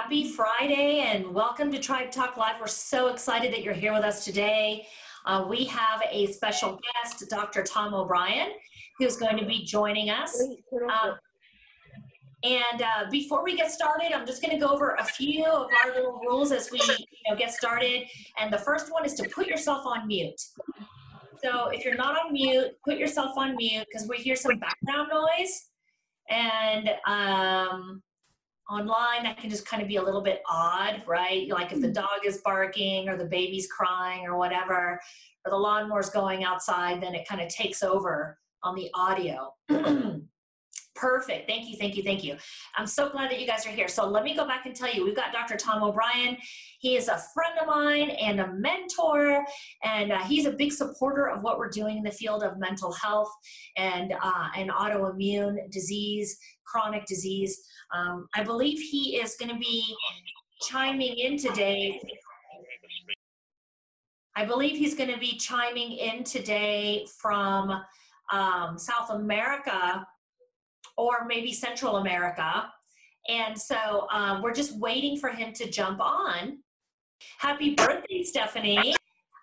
Happy Friday and welcome to Tribe Talk Live. We're so excited that you're here with us today. Uh, we have a special guest, Dr. Tom O'Brien, who's going to be joining us. Um, and uh, before we get started, I'm just going to go over a few of our little rules as we you know, get started. And the first one is to put yourself on mute. So if you're not on mute, put yourself on mute because we hear some background noise. And um, online that can just kind of be a little bit odd right like if the mm-hmm. dog is barking or the baby's crying or whatever or the lawnmower's going outside then it kind of takes over on the audio Perfect. Thank you, thank you, thank you. I'm so glad that you guys are here. So let me go back and tell you, we've got Dr. Tom O'Brien. He is a friend of mine and a mentor, and uh, he's a big supporter of what we're doing in the field of mental health and uh, and autoimmune disease, chronic disease. Um, I believe he is going to be chiming in today. I believe he's going to be chiming in today from um, South America or maybe Central America. And so um, we're just waiting for him to jump on. Happy birthday, Stephanie.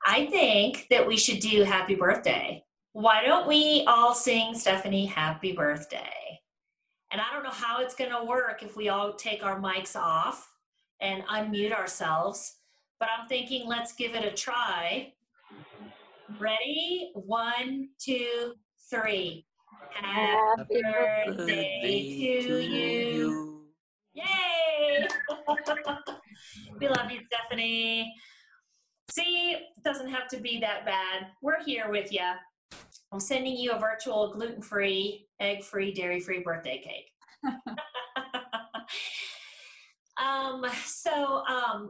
I think that we should do happy birthday. Why don't we all sing Stephanie happy birthday? And I don't know how it's going to work if we all take our mics off and unmute ourselves, but I'm thinking let's give it a try. Ready? One, two, three. Happy birthday to you. Yay! we love you, Stephanie. See, it doesn't have to be that bad. We're here with you. I'm sending you a virtual gluten free, egg free, dairy free birthday cake. um, so um,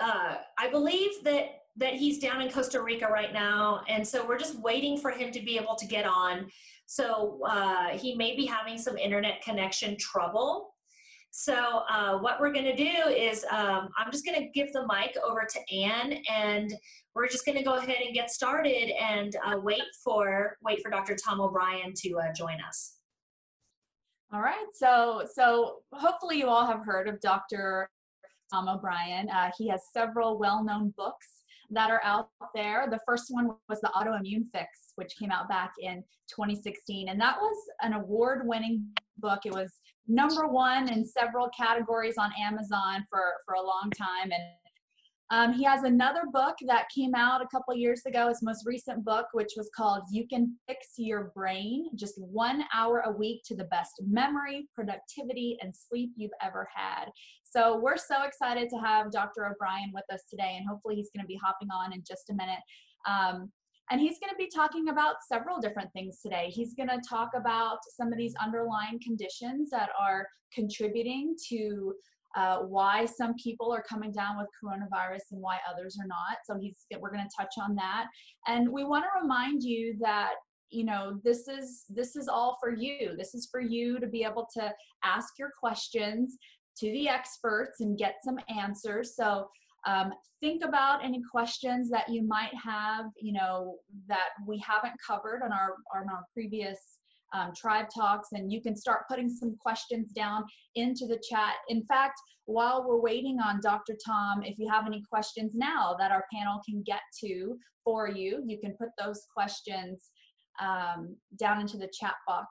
uh, I believe that that he's down in Costa Rica right now, and so we're just waiting for him to be able to get on. So uh, he may be having some internet connection trouble. So uh, what we're going to do is um, I'm just going to give the mic over to Anne, and we're just going to go ahead and get started and uh, wait for wait for Dr. Tom O'Brien to uh, join us. All right. So so hopefully you all have heard of Dr. Tom O'Brien. Uh, he has several well-known books that are out there. The first one was the Autoimmune Fix, which came out back in 2016. And that was an award winning book. It was number one in several categories on Amazon for, for a long time. And um, he has another book that came out a couple years ago, his most recent book, which was called You Can Fix Your Brain Just One Hour a Week to the Best Memory, Productivity, and Sleep You've Ever Had. So we're so excited to have Dr. O'Brien with us today, and hopefully he's going to be hopping on in just a minute. Um, and he's going to be talking about several different things today. He's going to talk about some of these underlying conditions that are contributing to uh, why some people are coming down with coronavirus and why others are not. So he's we're going to touch on that, and we want to remind you that you know this is this is all for you. This is for you to be able to ask your questions to the experts and get some answers. So um, think about any questions that you might have, you know, that we haven't covered on our on our previous um, tribe talks, and you can start putting some questions down into the chat. In fact, while we're waiting on Dr. Tom, if you have any questions now that our panel can get to for you, you can put those questions um, down into the chat box.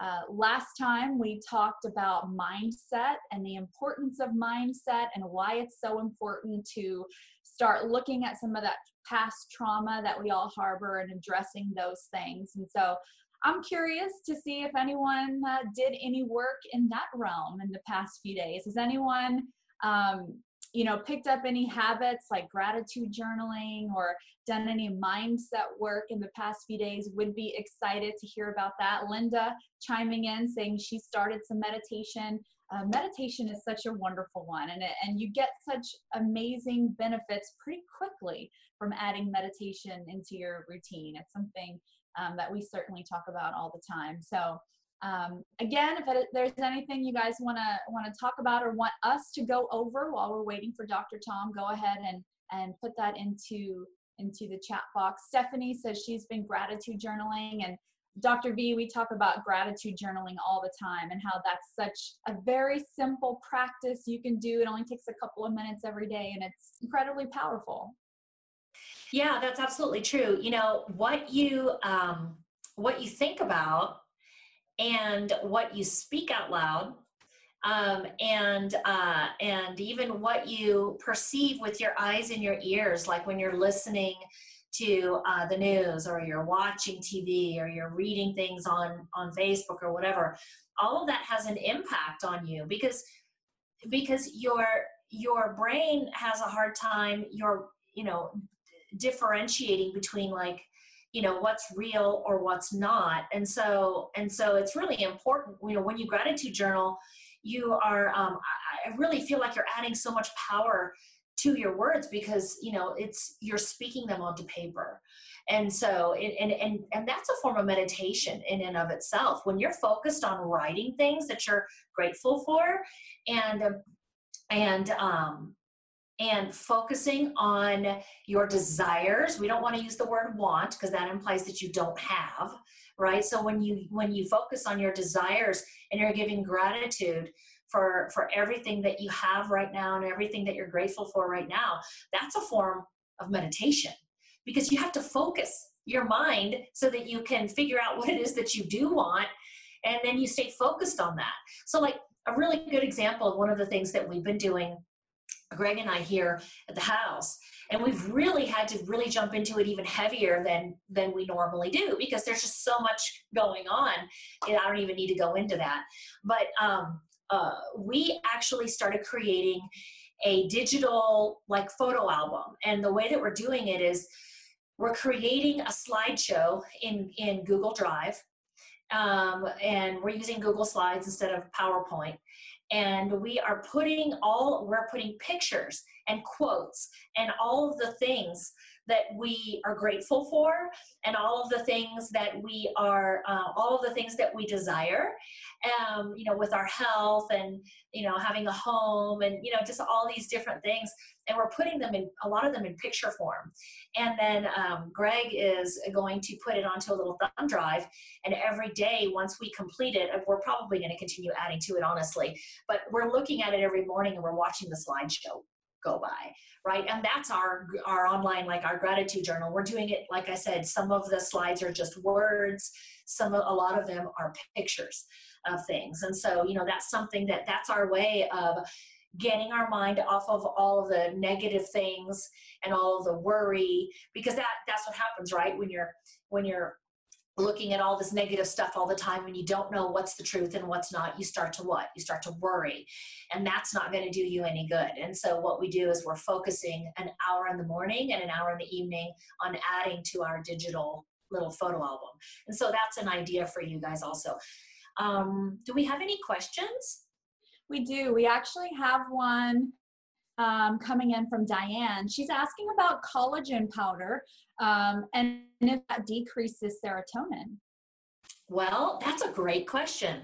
Uh, last time we talked about mindset and the importance of mindset and why it's so important to start looking at some of that past trauma that we all harbor and addressing those things. And so I'm curious to see if anyone uh, did any work in that realm in the past few days. Has anyone um, you know, picked up any habits like gratitude journaling or done any mindset work in the past few days, would be excited to hear about that. Linda chiming in saying she started some meditation. Uh, meditation is such a wonderful one, and, it, and you get such amazing benefits pretty quickly from adding meditation into your routine. It's something um, that we certainly talk about all the time. So, um, again, if there's anything you guys want to want to talk about or want us to go over while we're waiting for Dr. Tom, go ahead and and put that into into the chat box. Stephanie says she's been gratitude journaling, and Dr. V, we talk about gratitude journaling all the time and how that's such a very simple practice you can do. It only takes a couple of minutes every day and it's incredibly powerful. Yeah, that's absolutely true. You know, what you um what you think about and what you speak out loud um, and uh, and even what you perceive with your eyes and your ears, like when you're listening to uh, the news or you're watching TV or you're reading things on on Facebook or whatever, all of that has an impact on you because because your your brain has a hard time your you know differentiating between like you know what's real or what's not. And so and so it's really important you know when you gratitude journal you are um, I, really feel like you're adding so much power to your words because you know it's you're speaking them onto paper. And so and and and that's a form of meditation in and of itself. When you're focused on writing things that you're grateful for and um, and um and focusing on your desires. We don't want to use the word want because that implies that you don't have right? So when you when you focus on your desires and you're giving gratitude for for everything that you have right now and everything that you're grateful for right now that's a form of meditation. Because you have to focus your mind so that you can figure out what it is that you do want and then you stay focused on that. So like a really good example of one of the things that we've been doing greg and i here at the house and we've really had to really jump into it even heavier than than we normally do because there's just so much going on and i don't even need to go into that. But um, uh, we actually started creating a digital like photo album and the way that we're doing it is we're creating a slideshow in in google drive um, and we're using google slides instead of powerpoint and we are putting all we're putting pictures and quotes and all of the things that we are grateful for and all of the things that we are uh, all of the things that we desire. Um, you know with our health and you know having a home and you know just all these different things. And we're putting them in a lot of them in picture form. And then um, greg is going to put it onto a little thumb drive. And every day once we complete it we're probably going to continue adding to it honestly. But we're looking at it every morning and we're watching the slideshow go by right? And that's our our online like our gratitude journal. We're doing it like i said some of the slides are just words. Some a lot of them are pictures of things. And so you know that's something that that's our way of getting our mind off of all of the negative things and all of the worry because that that's what happens right? When you're when you're looking at all this negative stuff all the time and you don't know what's the truth and what's not you start to what? You start to worry. And that's not going to do you any good. And so what we do is we're focusing an hour in the morning and an hour in the evening on adding to our digital little photo album. And so that's an idea for you guys also. Um, do we have any questions? We do. We actually have one um, coming in from Diane. She's asking about collagen powder um, and if that decreases serotonin. Well, that's a great question.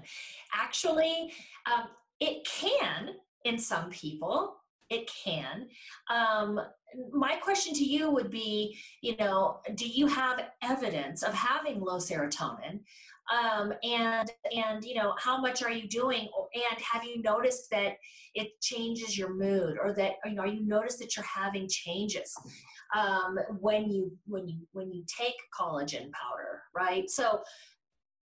Actually, um, it can in some people. It can. Um, my question to you would be you know, do you have evidence of having low serotonin? um, and and you know how much are you doing? And have you noticed that it changes your mood or that you know you notice that you're having changes um, when you when you when you take collagen powder right? So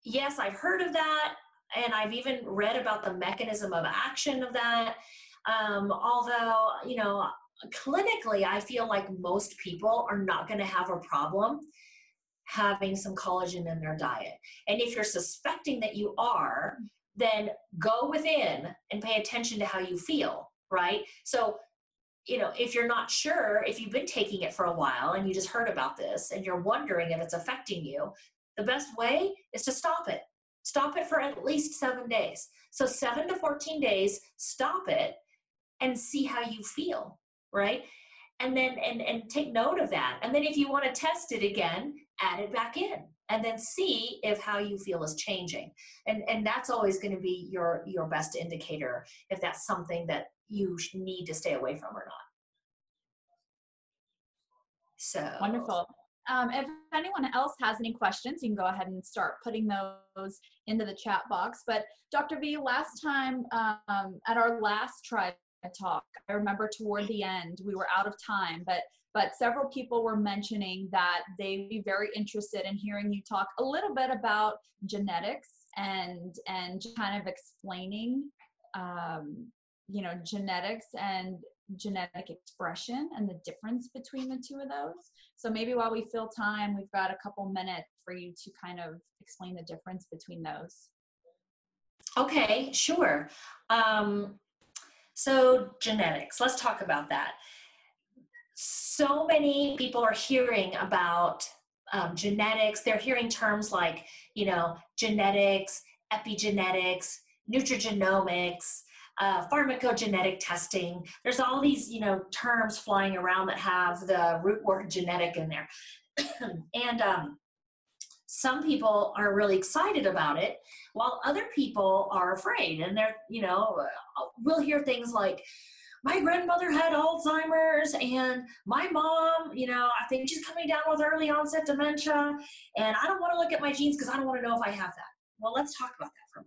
yes i've heard of that and i've even read about the mechanism of action of that. Um, although you know clinically i feel like most people are not going to have a problem having some collagen in their diet. And if you're suspecting that you are, then go within and pay attention to how you feel, right? So, you know, if you're not sure, if you've been taking it for a while and you just heard about this and you're wondering if it's affecting you, the best way is to stop it. Stop it for at least seven days. So, seven to 14 days, stop it and see how you feel, right? And then, and, and take note of that. And then, if you want to test it again, add it back in and then see if how you feel is changing and and that's always going to be your your best indicator if that's something that you need to stay away from or not so wonderful um, if anyone else has any questions, you can go ahead and start putting those into the chat box. But Dr. V, last time um, at our last Talk, I remember toward the end we were out of time, but but several people were mentioning that they'd be very interested in hearing you talk a little bit about genetics and and kind of explaining um, you know genetics and genetic expression and the difference between the two of those. So maybe while we fill time we've got a couple minutes for you to kind of explain the difference between those. Okay sure. Um, so genetics let's talk about that so many people are hearing about um, genetics. They're hearing terms like, you know, genetics, epigenetics, nutrigenomics, uh, pharmacogenetic testing. There's all these, you know, terms flying around that have the root word genetic in there. and um, some people are really excited about it, while other people are afraid. And they're, you know, we'll hear things like, my grandmother had Alzheimer's and my mom, you know, I think she's coming down with early onset dementia and I don't want to look at my genes because I don't want to know if I have that. Well, let's talk about that for a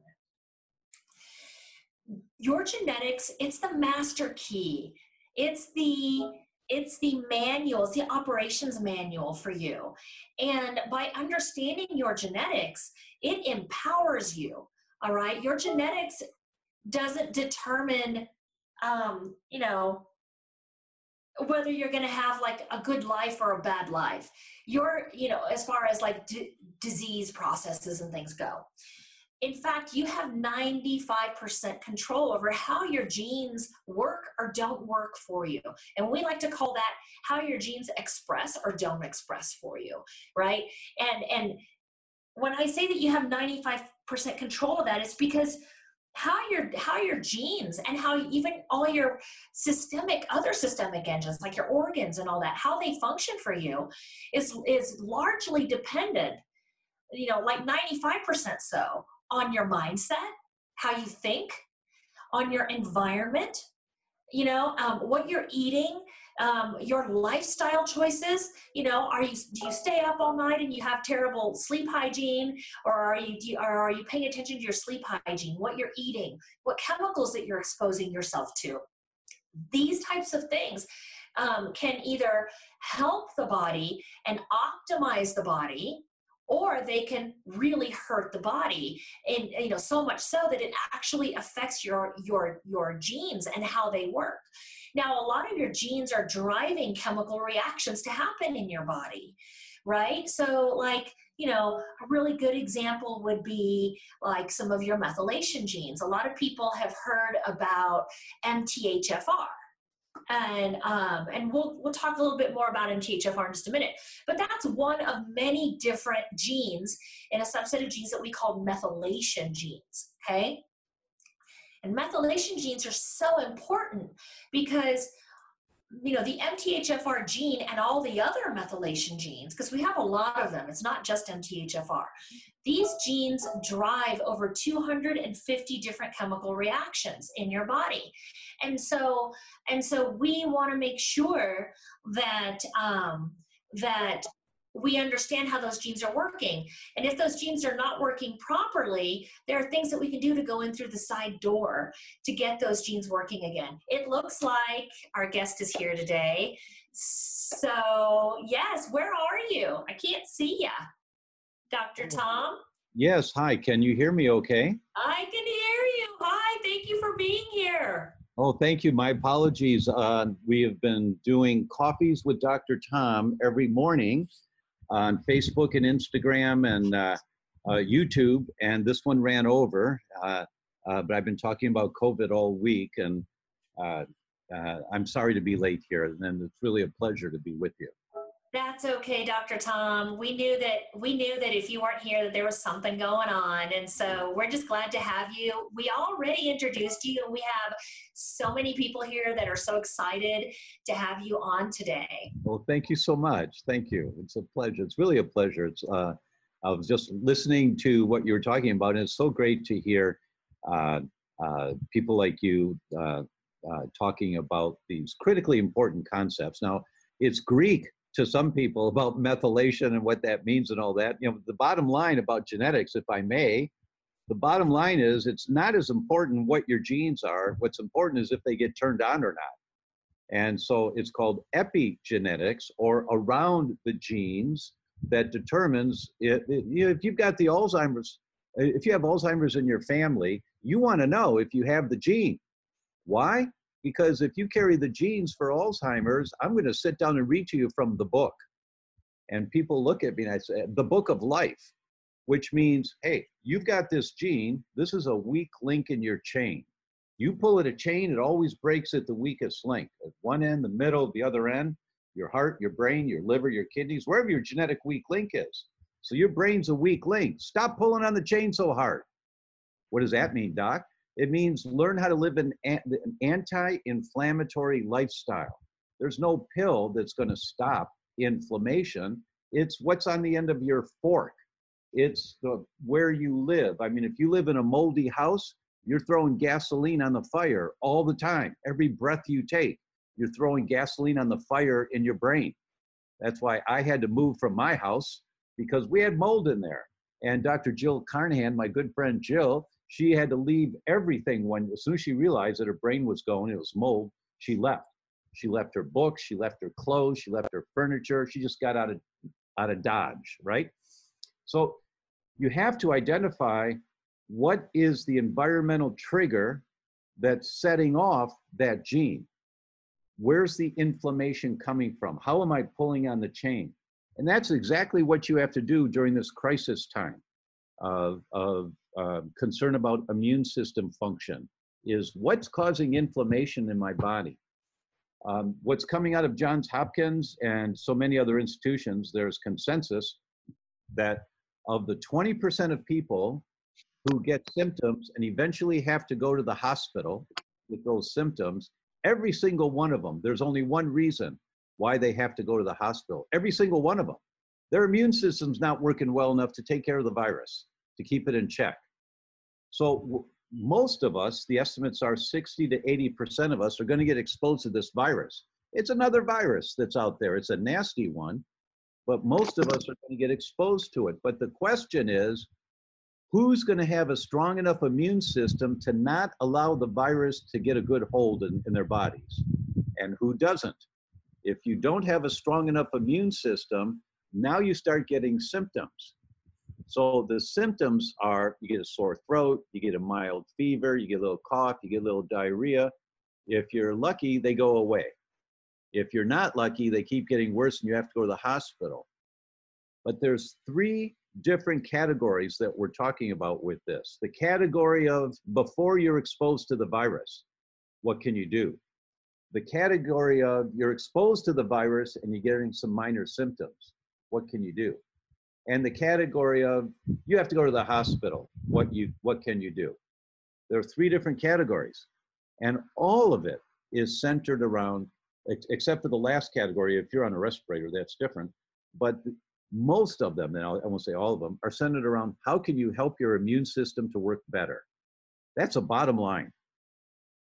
minute. Your genetics, it's the master key. It's the it's the manual, it's the operations manual for you. And by understanding your genetics, it empowers you. All right? Your genetics doesn't determine um, you know, whether you're going to have like a good life or a bad life. You're, you know, as far as like d- disease processes and things go. In fact, you have 95% control over how your genes work or don't work for you. And we like to call that how your genes express or don't express for you, right? And and when I say that you have 95% control of that, it's because how your how your genes and how even all your systemic other systemic engines like your organs and all that how they function for you is is largely dependent you know like 95% so on your mindset how you think on your environment you know um, what you're eating um, your lifestyle choices you know are you do you stay up all night and you have terrible sleep hygiene? Or are you, you or are you paying attention to your sleep hygiene what you're eating what chemicals that you're exposing yourself to? These types of things um, can either help the body and optimize the body or they can really hurt the body and you know so much so that it actually affects your your your genes and how they work. Now a lot of your genes are driving chemical reactions to happen in your body right? So like you know a really good example would be like some of your methylation genes. A lot of people have heard about mthfr and um, and we'll we'll talk a little bit more about MTHFR in just a minute. But that's one of many different genes in a subset of genes that we call methylation genes. Okay, and methylation genes are so important because you know the MTHFR gene and all the other methylation genes because we have a lot of them. It's not just MTHFR. These genes drive over 250 different chemical reactions in your body. And so, and so we want to make sure that um, that we understand how those genes are working. And if those genes are not working properly, there are things that we can do to go in through the side door to get those genes working again. It looks like our guest is here today. So, yes, where are you? I can't see you. Dr. Tom? Yes, hi. Can you hear me okay? I can hear you. Hi, thank you for being here. Oh, thank you. My apologies. Uh, we have been doing coffees with Dr. Tom every morning on Facebook and Instagram and uh, uh, YouTube, and this one ran over. Uh, uh, but I've been talking about COVID all week, and uh, I'm sorry to be late here, and it's really a pleasure to be with you. That's okay, Dr. Tom. We knew that we knew that if you weren't here that there was something going on. And so we're just glad to have you. We already introduced you and we have so many people here that are so excited to have you on today. Well, thank you so much. Thank you. It's a pleasure. It's really a pleasure. It's uh, I was just listening to what you were talking about, and it's so great to hear uh, uh, people like you uh, uh, talking about these critically important concepts. Now, it's Greek to some people about methylation and what that means and all that. You know, the bottom line about genetics, if I may, the bottom line is it's not as important what your genes are. What's important is if they get turned on or not. And so it's called epigenetics or around the genes that determines it, it, if you've got the Alzheimer's, if you have Alzheimer's in your family, you want to know if you have the gene. Why? Because if you carry the genes for Alzheimer's, I'm going to sit down and read to you from the book. And people look at me and I say, the book of life, which means, hey, you've got this gene. This is a weak link in your chain. You pull at a chain, it always breaks at the weakest link. At one end, the middle, the other end, your heart, your brain, your liver, your kidneys, wherever your genetic weak link is. So your brain's a weak link. Stop pulling on the chain so hard. What does that mean, doc? It means learn how to live an, an anti-inflammatory lifestyle. There's no pill that's going to stop inflammation. It's what's on the end of your fork. It's the where you live. I mean, if you live in a moldy house, you're throwing gasoline on the fire all the time. Every breath you take, you're throwing gasoline on the fire in your brain. That's why I had to move from my house because we had mold in there. And Dr. Jill Carnahan, my good friend Jill, she had to leave everything when as soon as she realized that her brain was going, it was mold, she left. She left her books, she left her clothes, she left her furniture, she just got out of out of Dodge, right? So you have to identify what is the environmental trigger that's setting off that gene. Where's the inflammation coming from? How am I pulling on the chain? And that's exactly what you have to do during this crisis time of, of uh, concern about immune system function is what's causing inflammation in my body. Um, what's coming out of Johns Hopkins and so many other institutions, there's consensus that of the 20% of people who get symptoms and eventually have to go to the hospital with those symptoms, every single one of them, there's only one reason why they have to go to the hospital. Every single one of them. Their immune system's not working well enough to take care of the virus to keep it in check. So most of us, the estimates are 60 to 80% of us are going to get exposed to this virus. It's another virus that's out there. It's a nasty one, but most of us are going to get exposed to it. But the question is, who's going to have a strong enough immune system to not allow the virus to get a good hold in, in their bodies? And who doesn't? If you don't have a strong enough immune system, now you start getting symptoms. So the symptoms are you get a sore throat, you get a mild fever, you get a little cough, you get a little diarrhea. If you're lucky, they go away. If you're not lucky, they keep getting worse and you have to go to the hospital. But there's three different categories that we're talking about with this. The category of before you're exposed to the virus, what can you do? The category of you're exposed to the virus and you're getting some minor symptoms, what can you do? And the category of you have to go to the hospital. What you what can you do? There are three different categories, and all of it is centered around, except for the last category. If you're on a respirator, that's different. But most of them, and I won't say all of them, are centered around how can you help your immune system to work better. That's a bottom line.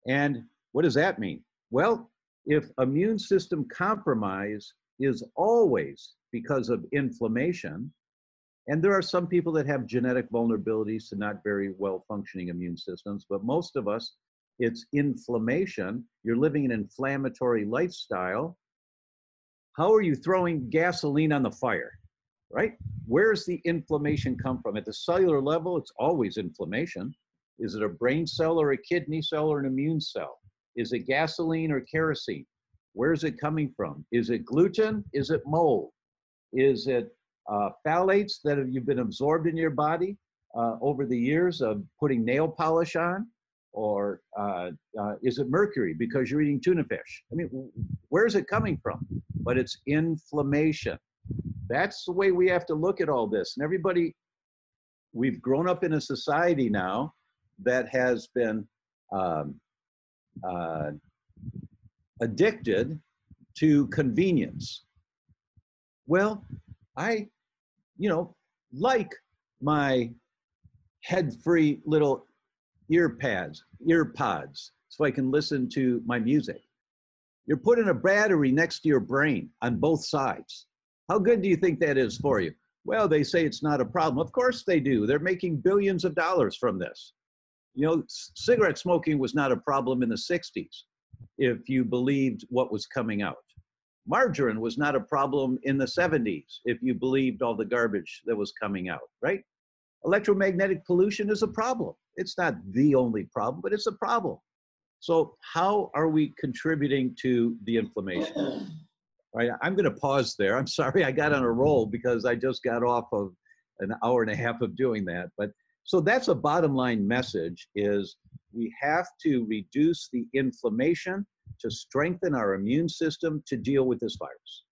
And what does that mean? Well, if immune system compromise is always because of inflammation, and there are some people that have genetic vulnerabilities to not very well functioning immune systems, but most of us, it's inflammation. You're living an inflammatory lifestyle. How are you throwing gasoline on the fire, right? Where's the inflammation come from? At the cellular level, it's always inflammation. Is it a brain cell or a kidney cell or an immune cell? Is it gasoline or kerosene? Where's it coming from? Is it gluten? Is it mold? Is it uh, phthalates that have you've been absorbed in your body uh, over the years of putting nail polish on? Or uh, uh, is it mercury because you're eating tuna fish? I mean, where is it coming from? But it's inflammation. That's the way we have to look at all this. And everybody, we've grown up in a society now that has been um, uh, addicted to convenience. Well, I you know, like my head-free little ear pads, ear pods, so I can listen to my music. You're putting a battery next to your brain on both sides. How good do you think that is for you? Well, they say it's not a problem. Of course they do. They're making billions of dollars from this. You know, cigarette smoking was not a problem in the 60s if you believed what was coming out. Margarine was not a problem in the 70s if you believed all the garbage that was coming out, right? Electromagnetic pollution is a problem. It's not the only problem, but it's a problem. So, how are we contributing to the inflammation? All right, I'm going to pause there. I'm sorry I got on a roll because I just got off of an hour and a half of doing that. But so that's a bottom line message is we have to reduce the inflammation to strengthen our immune system to deal with this virus.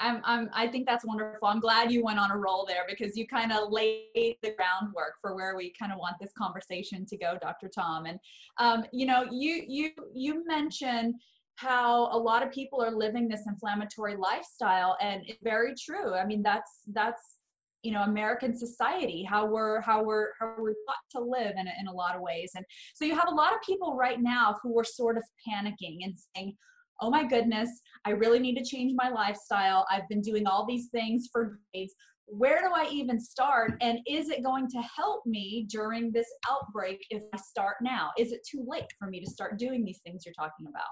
I'm, I'm, I think that's wonderful. I'm glad you went on a roll there because you kind of laid the groundwork for where we kind of want this conversation to go, Dr. Tom. And um, you know, you you you mentioned how a lot of people are living this inflammatory lifestyle, and it's very true. I mean, that's that's you know american society how we're how we're how we're taught to live in, in a lot of ways and so you have a lot of people right now who are sort of panicking and saying oh my goodness, I really need to change my lifestyle. I've been doing all these things for days. Where do I even start? And is it going to help me during this outbreak if I start now? Is it too late for me to start doing these things you're talking about?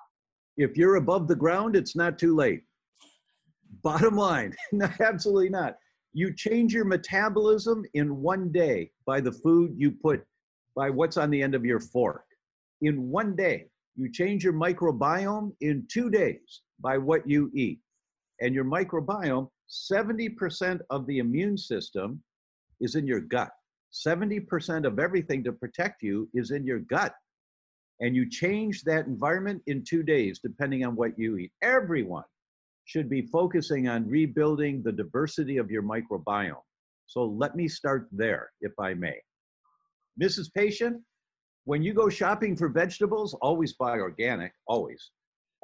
If you're above the ground, it's not too late. Bottom line, absolutely not. You change your metabolism in one day by the food you put, by what's on the end of your fork. In one day, you change your microbiome in two days by what you eat. And your microbiome, 70% of the immune system is in your gut. 70% of everything to protect you is in your gut. And you change that environment in two days, depending on what you eat. Everyone should be focusing on rebuilding the diversity of your microbiome. So let me start there, if I may. Mrs. Patient, when you go shopping for vegetables, always buy organic, always.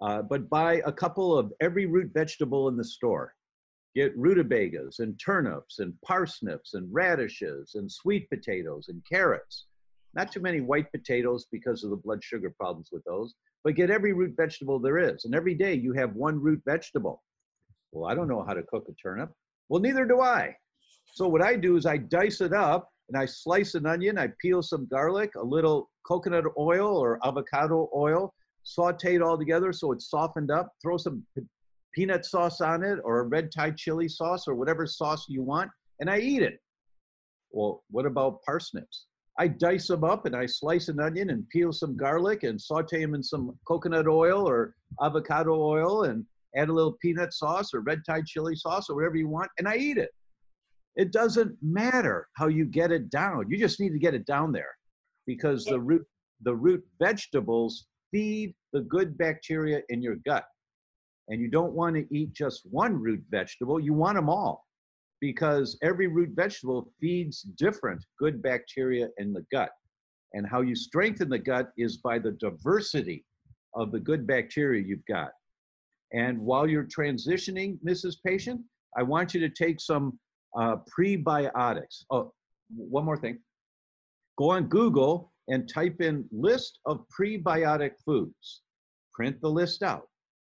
Uh, but buy a couple of every root vegetable in the store. Get rutabagas and turnips and parsnips and radishes and sweet potatoes and carrots. Not too many white potatoes because of the blood sugar problems with those, but get every root vegetable there is. And every day you have one root vegetable. Well, I don't know how to cook a turnip. Well, neither do I. So what I do is I dice it up and I slice an onion, I peel some garlic, a little coconut oil or avocado oil, saute it all together so it's softened up, throw some peanut sauce on it or a red Thai chili sauce or whatever sauce you want, and I eat it. Well, what about parsnips? I dice them up and I slice an onion and peel some garlic and saute them in some coconut oil or avocado oil and add a little peanut sauce or red Thai chili sauce or whatever you want, and I eat it. It doesn't matter how you get it down. You just need to get it down there because the root the root vegetables feed the good bacteria in your gut. And you don't want to eat just one root vegetable, you want them all because every root vegetable feeds different good bacteria in the gut. And how you strengthen the gut is by the diversity of the good bacteria you've got. And while you're transitioning, Mrs. Patient, I want you to take some uh, prebiotics. Oh, one more thing. Go on Google and type in list of prebiotic foods. Print the list out.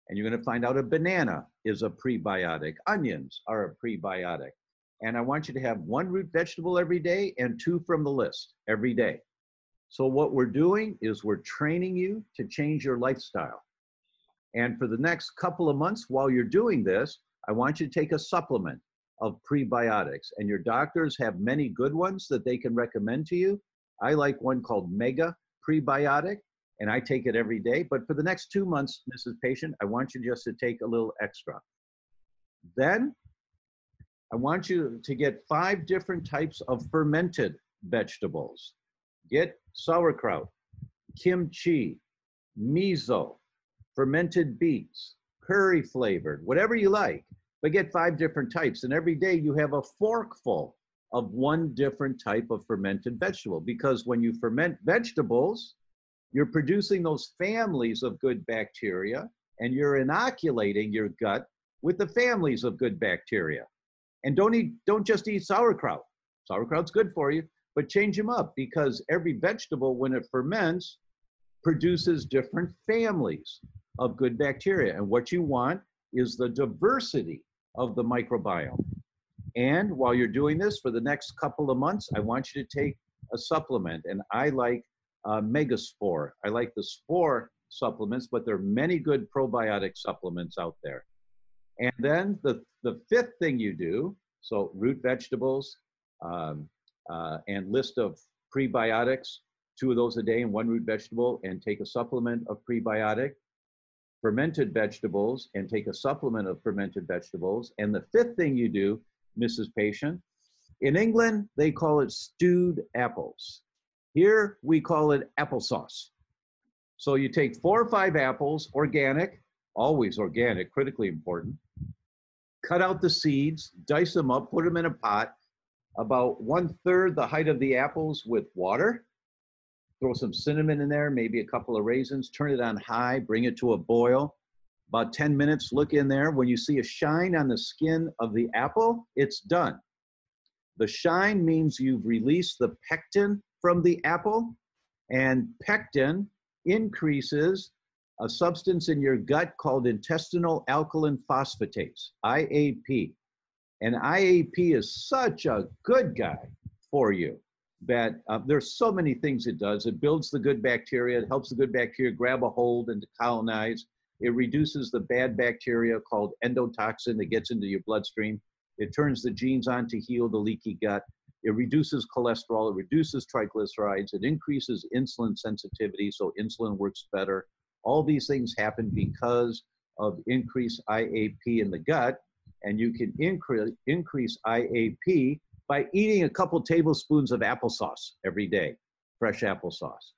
And you're going to find out a banana is a prebiotic. Onions are a prebiotic. And I want you to have one root vegetable every day and two from the list every day. So, what we're doing is we're training you to change your lifestyle. And for the next couple of months while you're doing this, I want you to take a supplement of prebiotics. And your doctors have many good ones that they can recommend to you. I like one called Mega Prebiotic, and I take it every day. But for the next two months, Mrs. Patient, I want you just to take a little extra. Then I want you to get five different types of fermented vegetables. Get sauerkraut, kimchi, miso, fermented beets, curry flavored, whatever you like but get five different types. And every day you have a forkful of one different type of fermented vegetable because when you ferment vegetables, you're producing those families of good bacteria and you're inoculating your gut with the families of good bacteria. And don't eat, don't just eat sauerkraut. Sauerkraut's good for you, but change them up because every vegetable, when it ferments, produces different families of good bacteria. And what you want is the diversity of the microbiome. And while you're doing this for the next couple of months, I want you to take a supplement. And I like uh, Megaspore. I like the spore supplements, but there are many good probiotic supplements out there. And then the, the fifth thing you do, so root vegetables um, uh, and list of prebiotics, two of those a day and one root vegetable, and take a supplement of prebiotic, fermented vegetables, and take a supplement of fermented vegetables. And the fifth thing you do, Mrs. Patient, in England, they call it stewed apples. Here, we call it applesauce. So you take four or five apples, organic, always organic, critically important. Cut out the seeds, dice them up, put them in a pot, about one third the height of the apples with water. Throw some cinnamon in there, maybe a couple of raisins, turn it on high, bring it to a boil. About 10 minutes, look in there. When you see a shine on the skin of the apple, it's done. The shine means you've released the pectin from the apple, and pectin increases a substance in your gut called intestinal alkaline phosphatase, IAP. And IAP is such a good guy for you that uh, there's so many things it does. It builds the good bacteria, it helps the good bacteria grab a hold and colonize. It reduces the bad bacteria called endotoxin that gets into your bloodstream. It turns the genes on to heal the leaky gut. It reduces cholesterol, it reduces triglycerides, it increases insulin sensitivity, so insulin works better. All these things happen because of increased IAP in the gut, and you can increase, increase IAP by eating a couple tablespoons of applesauce every day, fresh applesauce.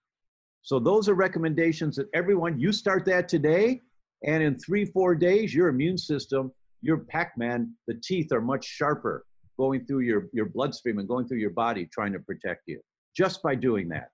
So those are recommendations that everyone, you start that today, and in three, four days, your immune system, your Pac-Man, the teeth are much sharper going through your, your bloodstream and going through your body trying to protect you just by doing that.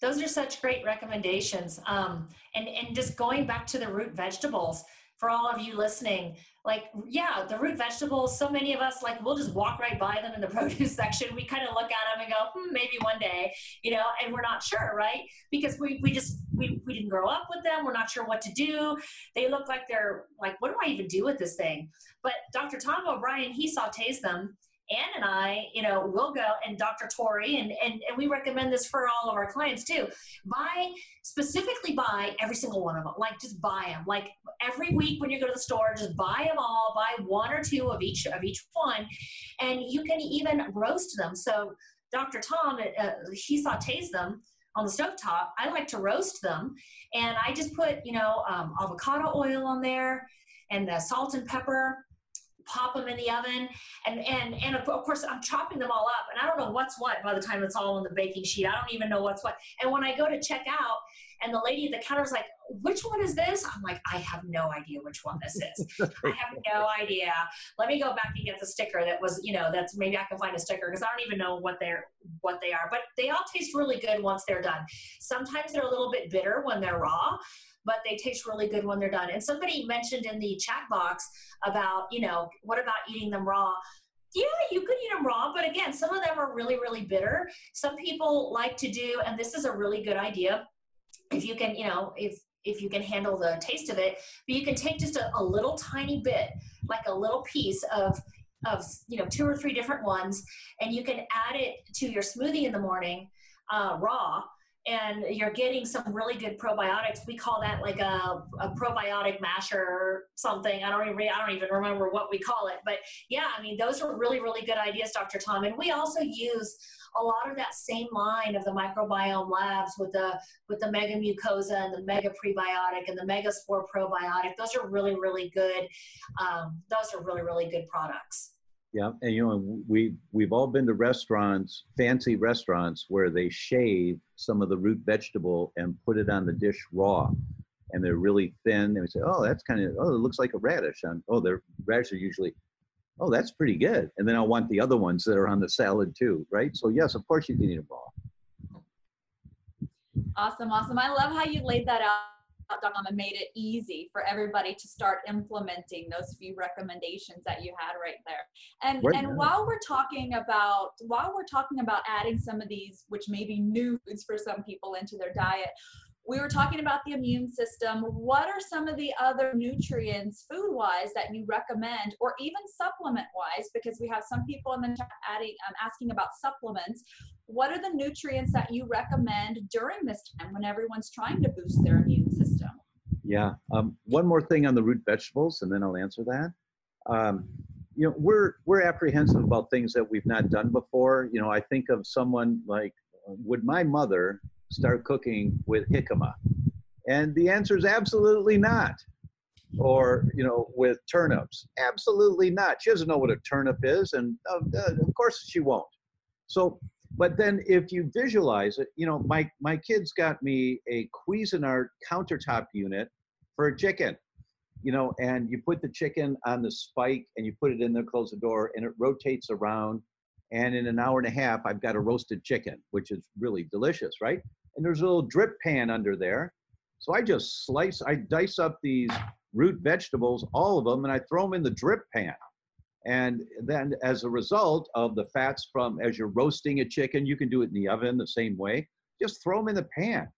Those are such great recommendations. Um, and, and just going back to the root vegetables, for all of you listening, like, yeah, the root vegetables, so many of us, like, we'll just walk right by them in the produce section. We kind of look at them and go, hmm, maybe one day, you know, and we're not sure, right? Because we, we just, we, we didn't grow up with them. We're not sure what to do. They look like they're like, what do I even do with this thing? But Dr. Tom O'Brien, he sautés them Ann and I, you know, will go and Dr. Tori, and, and, and we recommend this for all of our clients too. Buy, specifically buy every single one of them. Like just buy them. Like every week when you go to the store, just buy them all, buy one or two of each of each one. And you can even roast them. So Dr. Tom, uh, he sautés them on the stove top. I like to roast them. And I just put, you know, um, avocado oil on there and the salt and pepper pop them in the oven and and and of course i'm chopping them all up and i don't know what's what by the time it's all on the baking sheet i don't even know what's what and when i go to check out and the lady at the counter is like which one is this i'm like i have no idea which one this is i have no idea let me go back and get the sticker that was you know that's maybe i can find a sticker because i don't even know what they're what they are but they all taste really good once they're done sometimes they're a little bit bitter when they're raw but they taste really good when they're done. And somebody mentioned in the chat box about, you know, what about eating them raw? Yeah, you could eat them raw, but again, some of them are really, really bitter. Some people like to do, and this is a really good idea. If you can, you know, if if you can handle the taste of it, but you can take just a, a little tiny bit, like a little piece of of you know two or three different ones, and you can add it to your smoothie in the morning uh, raw and you're getting some really good probiotics. We call that like a, a probiotic masher or something. I don't even I don't even remember what we call it, but yeah, I mean those are really really good ideas, Dr. Tom. And we also use a lot of that same line of the microbiome labs with the with the mega mucosa and the mega prebiotic and the mega spore probiotic. Those are really really good. Um, those are really really good products. Yeah, and you know we we've all been to restaurants, fancy restaurants, where they shave some of the root vegetable and put it on the dish raw, and they're really thin. And we say, oh, that's kind of oh, it looks like a radish. And oh, their radishes are usually, oh, that's pretty good. And then I want the other ones that are on the salad too, right? So yes, of course you can eat them raw. Awesome, awesome. I love how you laid that out Tom, and made it easy for everybody to start implementing those few recommendations that you had right there. And right and now. while we're talking about while we're talking about adding some of these, which may be new foods for some people into their diet, we were talking about the immune system. What are some of the other nutrients, food wise, that you recommend, or even supplement wise? Because we have some people in the chat adding, um, asking about supplements. What are the nutrients that you recommend during this time when everyone's trying to boost their immune system? Yeah. Um, one more thing on the root vegetables, and then I'll answer that. Um, you know, we're we're apprehensive about things that we've not done before. You know, I think of someone like, would my mother start cooking with jicama? And the answer is absolutely not. Or, you know, with turnips? Absolutely not. She doesn't know what a turnip is, and uh, uh, of course she won't. So, but then if you visualize it, you know, my, my kids got me a Cuisinart countertop unit for a chicken, you know, and you put the chicken on the spike and you put it in there, close the door, and it rotates around. And in an hour and a half, I've got a roasted chicken, which is really delicious, right? and there's a little drip pan under there. So I just slice, I dice up these root vegetables, all of them, and I throw them in the drip pan. And then as a result of the fats from, as you're roasting a chicken, you can do it in the oven the same way. Just throw them in the pan.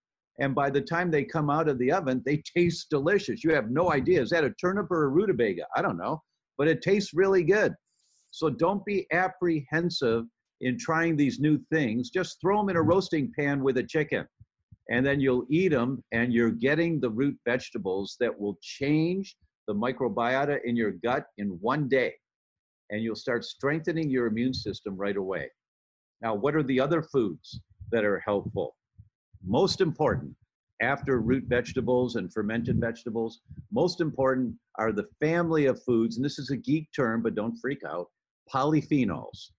And by the time they come out of the oven, they taste delicious. You have no idea. Is that a turnip or a rutabaga? I don't know, but it tastes really good. So don't be apprehensive in trying these new things, just throw them in a roasting pan with a chicken. And then you'll eat them, and you're getting the root vegetables that will change the microbiota in your gut in one day. And you'll start strengthening your immune system right away. Now, what are the other foods that are helpful? Most important, after root vegetables and fermented vegetables, most important are the family of foods, and this is a geek term, but don't freak out polyphenols.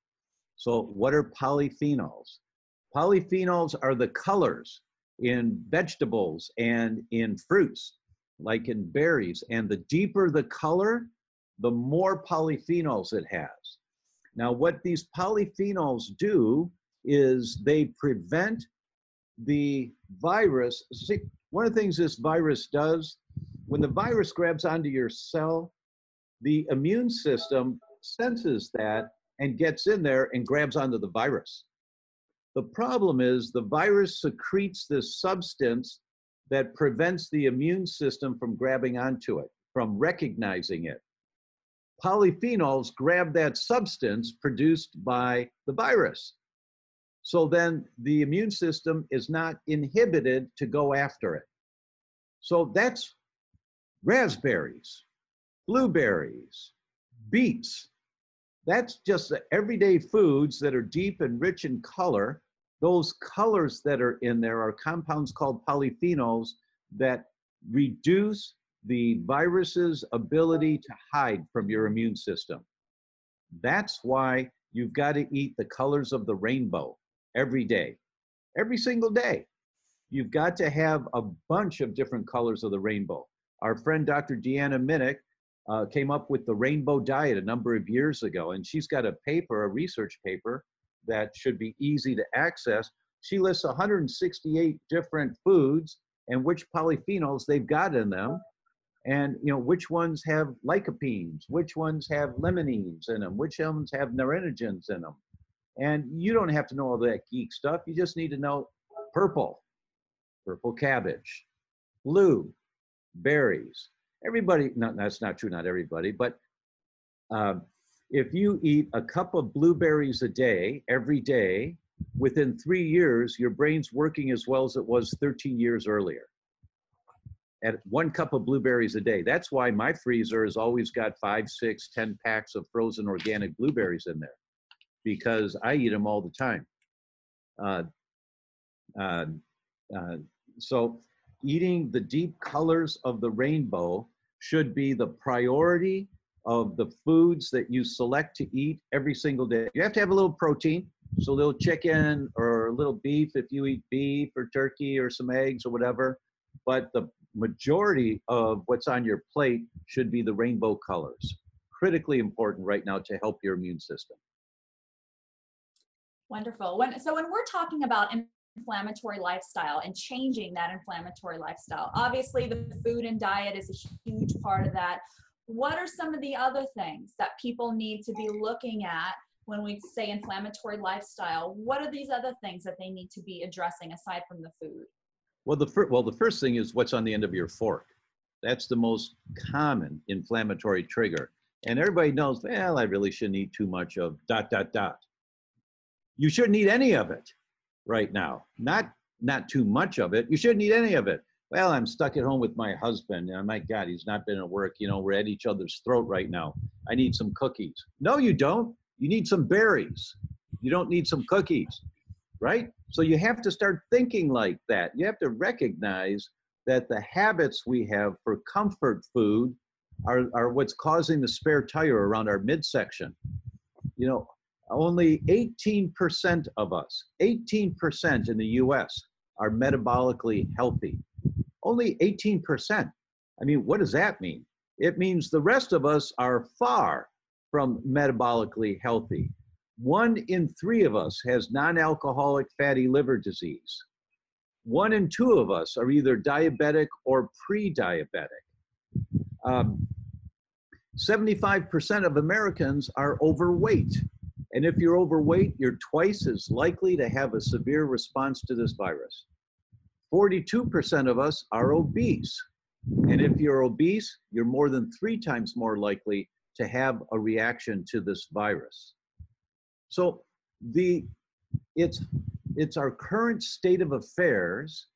So, what are polyphenols? Polyphenols are the colors in vegetables and in fruits, like in berries. And the deeper the color, the more polyphenols it has. Now, what these polyphenols do is they prevent the virus. See, one of the things this virus does, when the virus grabs onto your cell, the immune system senses that and gets in there and grabs onto the virus. The problem is the virus secretes this substance that prevents the immune system from grabbing onto it, from recognizing it. Polyphenols grab that substance produced by the virus. So then the immune system is not inhibited to go after it. So that's raspberries, blueberries, beets, that's just the everyday foods that are deep and rich in color. Those colors that are in there are compounds called polyphenols that reduce the virus's ability to hide from your immune system. That's why you've got to eat the colors of the rainbow every day, every single day. You've got to have a bunch of different colors of the rainbow. Our friend Dr. Deanna Minich uh, came up with the rainbow diet a number of years ago. And she's got a paper, a research paper, that should be easy to access. She lists 168 different foods and which polyphenols they've got in them. And you know which ones have lycopenes, which ones have limonene in them, which ones have nerinogens in them. And you don't have to know all that geek stuff. You just need to know purple, purple cabbage, blue, berries, everybody, no, that's not true, not everybody, but um, if you eat a cup of blueberries a day, every day, within three years, your brain's working as well as it was 13 years earlier. At one cup of blueberries a day. That's why my freezer has always got five, six, ten packs of frozen organic blueberries in there because I eat them all the time. Uh, uh, uh, so eating the deep colors of the rainbow should be the priority of the foods that you select to eat every single day. You have to have a little protein, so a little chicken or a little beef if you eat beef or turkey or some eggs or whatever. But the majority of what's on your plate should be the rainbow colors. Critically important right now to help your immune system. Wonderful. When, so when we're talking about inflammatory lifestyle and changing that inflammatory lifestyle. Obviously, the food and diet is a huge part of that. What are some of the other things that people need to be looking at when we say inflammatory lifestyle? What are these other things that they need to be addressing aside from the food? Well, the first well the first thing is what's on the end of your fork. That's the most common inflammatory trigger. And everybody knows, well, I really shouldn't eat too much of dot dot dot. You shouldn't eat any of it right now. Not not too much of it. You shouldn't eat any of it. Well, I'm stuck at home with my husband. And my God, he's not been at work. You know, we're at each other's throat right now. I need some cookies. No, you don't. You need some berries. You don't need some cookies, right? So you have to start thinking like that. You have to recognize that the habits we have for comfort food are, are what's causing the spare tire around our midsection. You know, only 18% of us, 18% in the US are metabolically healthy. Only 18%. I mean, what does that mean? It means the rest of us are far from metabolically healthy. One in three of us has non alcoholic fatty liver disease. One in two of us are either diabetic or pre diabetic. Um, 75% of Americans are overweight. And if you're overweight, you're twice as likely to have a severe response to this virus. 42% of us are obese. And if you're obese, you're more than three times more likely to have a reaction to this virus. So the it's it's our current state of affairs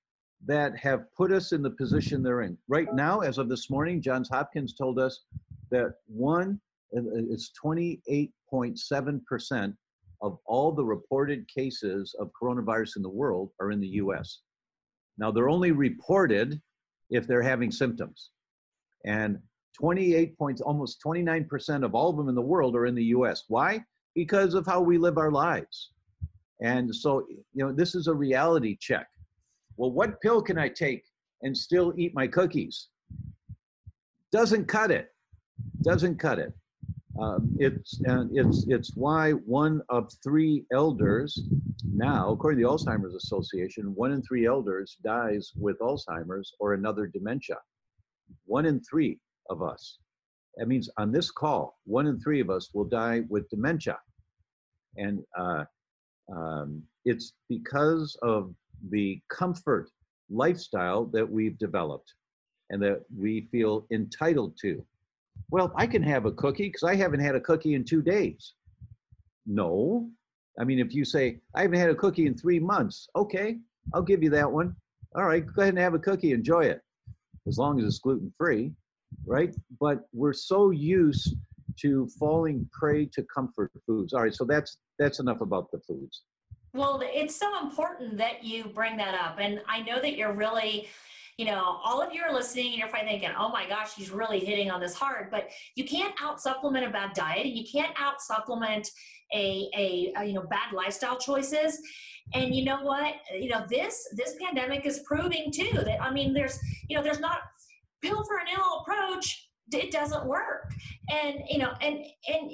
that have put us in the position they're in. Right now, as of this morning, Johns Hopkins told us that one uh, uh, it's 28.7% of all the reported cases of coronavirus in the world are in the US. Now, they're only reported if they're having symptoms. And 28 points, almost 29% of all of them in the world are in the US. Why? Because of how we live our lives. And so, you know, this is a reality check. Well, what pill can I take and still eat my cookies? Doesn't cut it doesn't cut it. Um, it's and it's it's why one of three elders now, according to the Alzheimer's Association, one in three elders dies with Alzheimer's or another dementia. One in three of us. That means on this call, one in three of us will die with dementia, and uh, um, it's because of the comfort lifestyle that we've developed and that we feel entitled to. Well, I can have a cookie because I haven't had a cookie in two days. No. I mean, if you say, I haven't had a cookie in three months, okay, I'll give you that one. All right, go ahead and have a cookie, enjoy it, as long as it's gluten free, right? But we're so used to falling prey to comfort foods. All right, so that's that's enough about the foods. Well, it's so important that you bring that up. And I know that you're really you know, all of you are listening and you're probably thinking, oh my gosh, he's really hitting on this hard. But you can't out supplement a bad diet and you can't out supplement a, a, a, you know, bad lifestyle choices. And you know what? You know, this this pandemic is proving too that I mean there's you know, there's not pill for an ill approach, it doesn't work. And you know, and and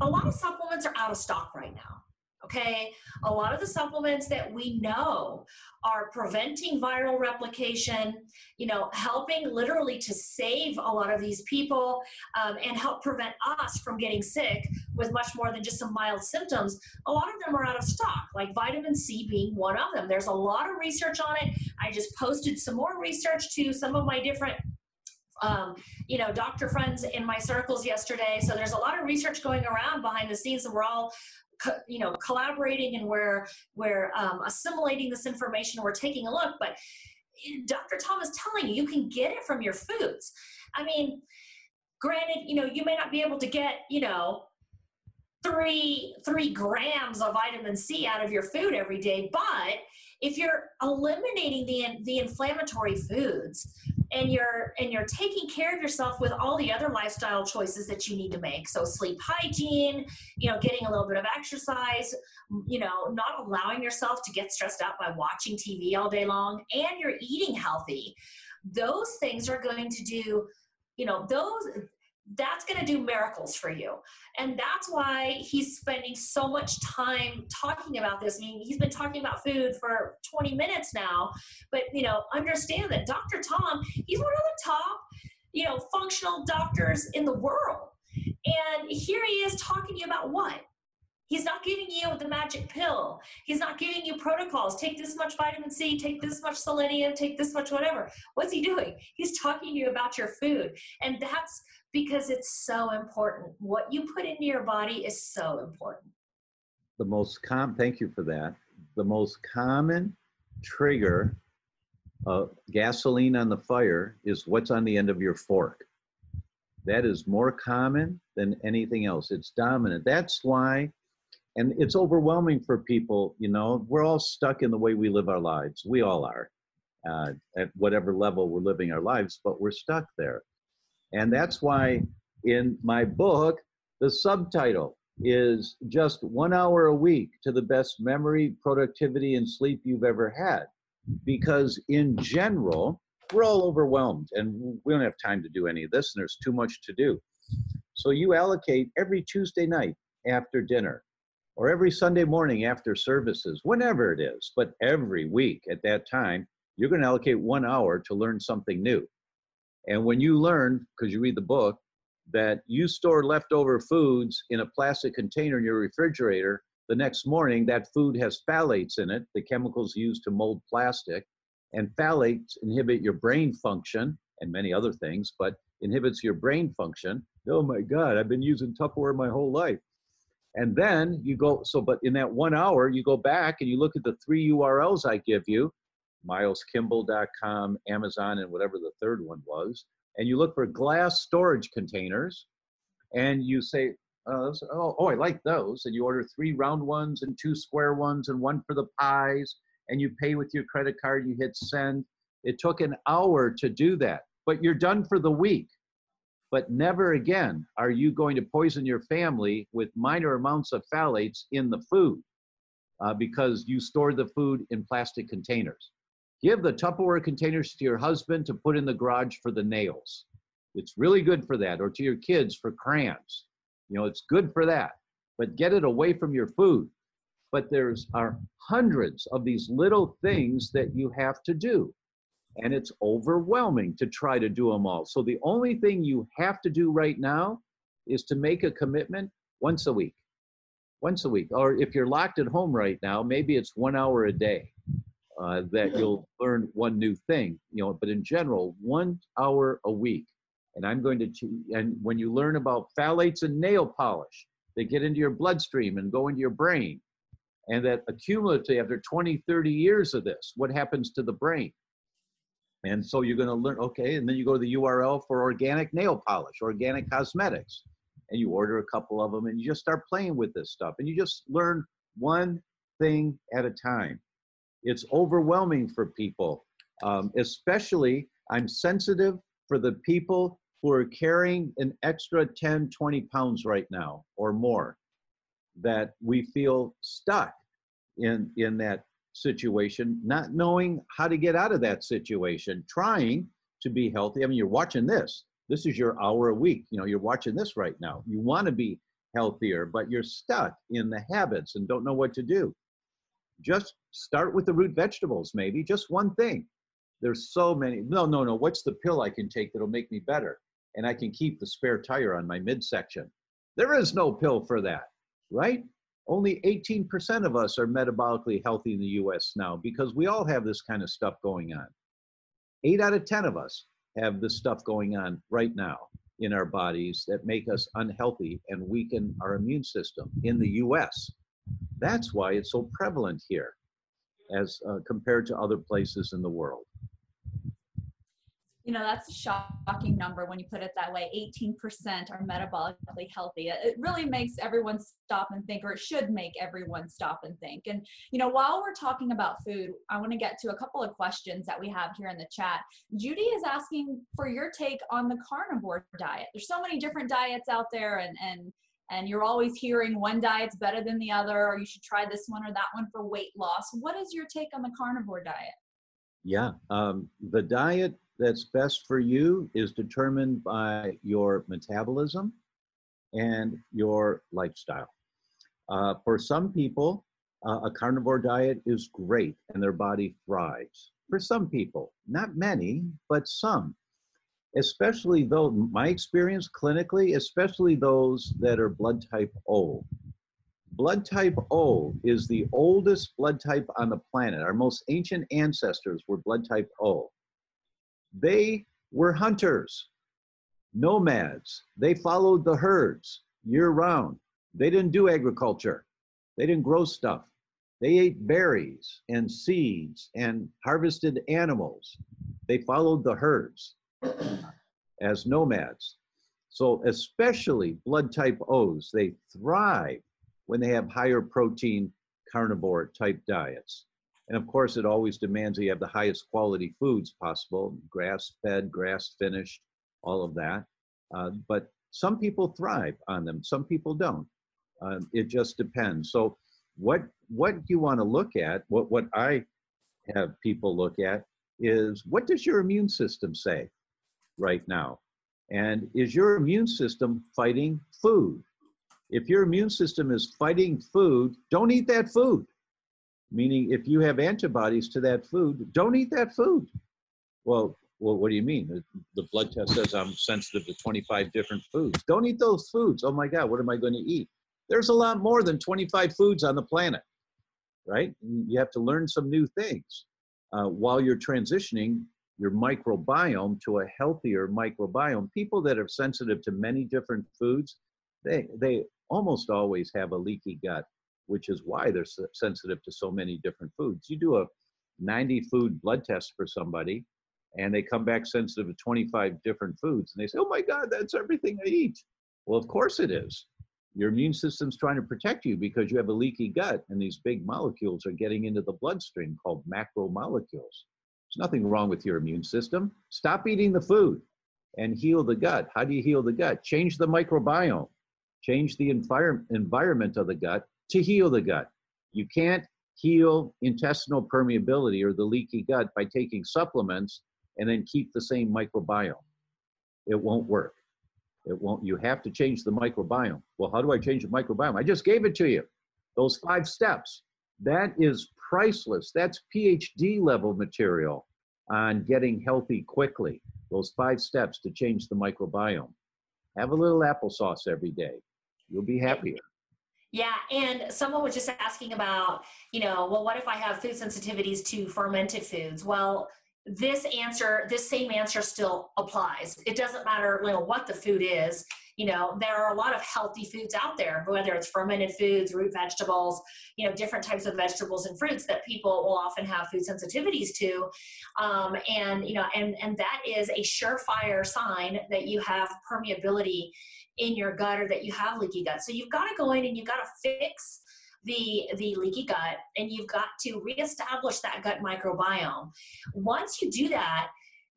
a lot of supplements are out of stock right now okay? A lot of the supplements that we know are preventing viral replication, you know, helping literally to save a lot of these people um, and help prevent us from getting sick with much more than just some mild symptoms. A lot of them are out of stock, like vitamin C being one of them. There's a lot of research on it. I just posted some more research to some of my different um, you know, doctor friends in my circles yesterday. So there's a lot of research going around behind the scenes, and we're all you know collaborating and we're we're um, assimilating this information we're taking a look but dr tom is telling you you can get it from your foods. I mean granted you know you may not be able to get you know three three grams of vitamin c out of your food every day but if you're eliminating the the inflammatory foods and you're and you're taking care of yourself with all the other lifestyle choices that you need to make. So sleep hygiene you know getting a little bit of exercise you know not allowing yourself to get stressed out by watching tv all day long and you're eating healthy. Those things are going to do you know those that's going to do miracles for you. And that's why he's spending so much time talking about this. I mean, he's been talking about food for 20 minutes now, but you know, understand that Dr. Tom, he's one of the top, you know, functional doctors in the world. And here he is talking to you about what? He's not giving you the magic pill. He's not giving you protocols. Take this much vitamin C, take this much selenium, take this much whatever. What's he doing? He's talking to you about your food. And that's because it's so important. What you put into your body is so important. The most com thank you for that. The most common trigger of gasoline on the fire is what's on the end of your fork. That is more common than anything else. It's dominant. That's why, and it's overwhelming for people, you know, we're all stuck in the way we live our lives. We all are, uh, at whatever level we're living our lives, but we're stuck there. And that's why in my book, the subtitle is just one hour a week to the best memory, productivity, and sleep you've ever had. Because in general, we're all overwhelmed and we don't have time to do any of this and there's too much to do. So you allocate every Tuesday night after dinner or every Sunday morning after services, whenever it is, but every week at that time, you're going to allocate one hour to learn something new. And when you learn, because you read the book, that you store leftover foods in a plastic container in your refrigerator, the next morning that food has phthalates in it, the chemicals used to mold plastic, and phthalates inhibit your brain function and many other things, but inhibits your brain function. Oh my God, I've been using Tupperware my whole life. And then you go, so, but in that one hour, you go back and you look at the three URLs I give you mileskimball.com, Amazon, and whatever the third one was. And you look for glass storage containers and you say, uh, oh, oh, I like those. And you order three round ones and two square ones and one for the pies and you pay with your credit card, you hit send. It took an hour to do that, but you're done for the week. But never again are you going to poison your family with minor amounts of phthalates in the food uh, because you store the food in plastic containers. Give the Tupperware containers to your husband to put in the garage for the nails. It's really good for that, or to your kids for crayons. You know, it's good for that. But get it away from your food but there's are hundreds of these little things that you have to do and it's overwhelming to try to do them all so the only thing you have to do right now is to make a commitment once a week once a week or if you're locked at home right now maybe it's one hour a day uh, that you'll learn one new thing you know but in general one hour a week. And i'm going to and when you learn about phthalates and nail polish they get into your bloodstream and go into your brain. And that accumulatively after 20 30 years of this what happens to the brain? And so you're going to learn okay and then you go to the url for organic nail polish organic cosmetics. And you order a couple of them and you just start playing with this stuff. And you just learn one thing at a time it's overwhelming for people um, especially i'm sensitive for the people who are carrying an extra 10 20 pounds right now or more that we feel stuck in in that situation, not knowing how to get out of that situation, trying to be healthy. I mean, you're watching this. This is your hour a week. You know, you're watching this right now. You want to be healthier, but you're stuck in the habits and don't know what to do. Just start with the root vegetables, maybe just one thing. There's so many. No, no, no. What's the pill I can take that'll make me better? And I can keep the spare tire on my midsection. There is no pill for that right? Only 18% of us are metabolically healthy in the US now because we all have this kind of stuff going on. Eight out of 10 of us have this stuff going on right now in our bodies that make us unhealthy and weaken our immune system in the US. That's why it's so prevalent here as uh, compared to other places in the world. You know that's a shocking number when you put it that way. 18% are metabolically healthy. It really makes everyone stop and think or it should make everyone stop and think. And you know while we're talking about food i want to get to a couple of questions that we have here in the chat. Judy is asking for your take on the carnivore diet. There's so many different diets out there and and and you're always hearing one diet's better than the other or you should try this one or that one for weight loss what is your take on the carnivore diet yeah um, the diet that's best for you is determined by your metabolism and your lifestyle. Uh, for some people, uh, a carnivore diet is great and their body thrives. For some people, not many, but some. Especially though, my experience clinically, especially those that are blood type O. Blood type O is the oldest blood type on the planet. Our most ancient ancestors were blood type O. They were hunters, nomads. They followed the herds year round. They didn't do agriculture, they didn't grow stuff. They ate berries and seeds and harvested animals. They followed the herds as nomads. So, especially blood type O's, they thrive when they have higher protein carnivore type diets. And of course, it always demands that you have the highest quality foods possible grass fed, grass finished, all of that. Uh, but some people thrive on them, some people don't. Uh, it just depends. So, what what you want to look at, what what I have people look at is what does your immune system say right now? And is your immune system fighting food? If your immune system is fighting food, don't eat that food. Meaning, if you have antibodies to that food, don't eat that food. Well, well, what do you mean? The blood test says I'm sensitive to 25 different foods. Don't eat those foods. Oh my God, what am I going to eat? There's a lot more than 25 foods on the planet, right? You have to learn some new things uh, while you're transitioning your microbiome to a healthier microbiome. People that are sensitive to many different foods, they, they almost always have a leaky gut, which is why they're sensitive to so many different foods. You do a 90 food blood test for somebody, and they come back sensitive to 25 different foods, and they say, Oh my God, that's everything I eat. Well, of course it is. Your immune system's trying to protect you because you have a leaky gut, and these big molecules are getting into the bloodstream called macromolecules. There's nothing wrong with your immune system. Stop eating the food and heal the gut. How do you heal the gut? Change the microbiome, change the envir- environment of the gut to heal the gut. You can't heal intestinal permeability or the leaky gut by taking supplements and then keep the same microbiome. It won't work. It won't. You have to change the microbiome. Well, how do I change the microbiome? I just gave it to you. Those five steps. That is priceless. That's PhD level material on getting healthy quickly. Those five steps to change the microbiome. Have a little applesauce every day. You'll be happier. Yeah, and someone was just asking about, you know, well, what if I have food sensitivities to fermented foods? Well, this answer, this same answer still applies. It doesn't matter, you know, what the food is you know there are a lot of healthy foods out there whether it's fermented foods root vegetables you know different types of vegetables and fruits that people will often have food sensitivities to. Um, and you know and and that is a surefire sign that you have permeability in your gut or that you have leaky gut. So you've got to go in and you've got to fix the the leaky gut and you've got to reestablish that gut microbiome. Once you do that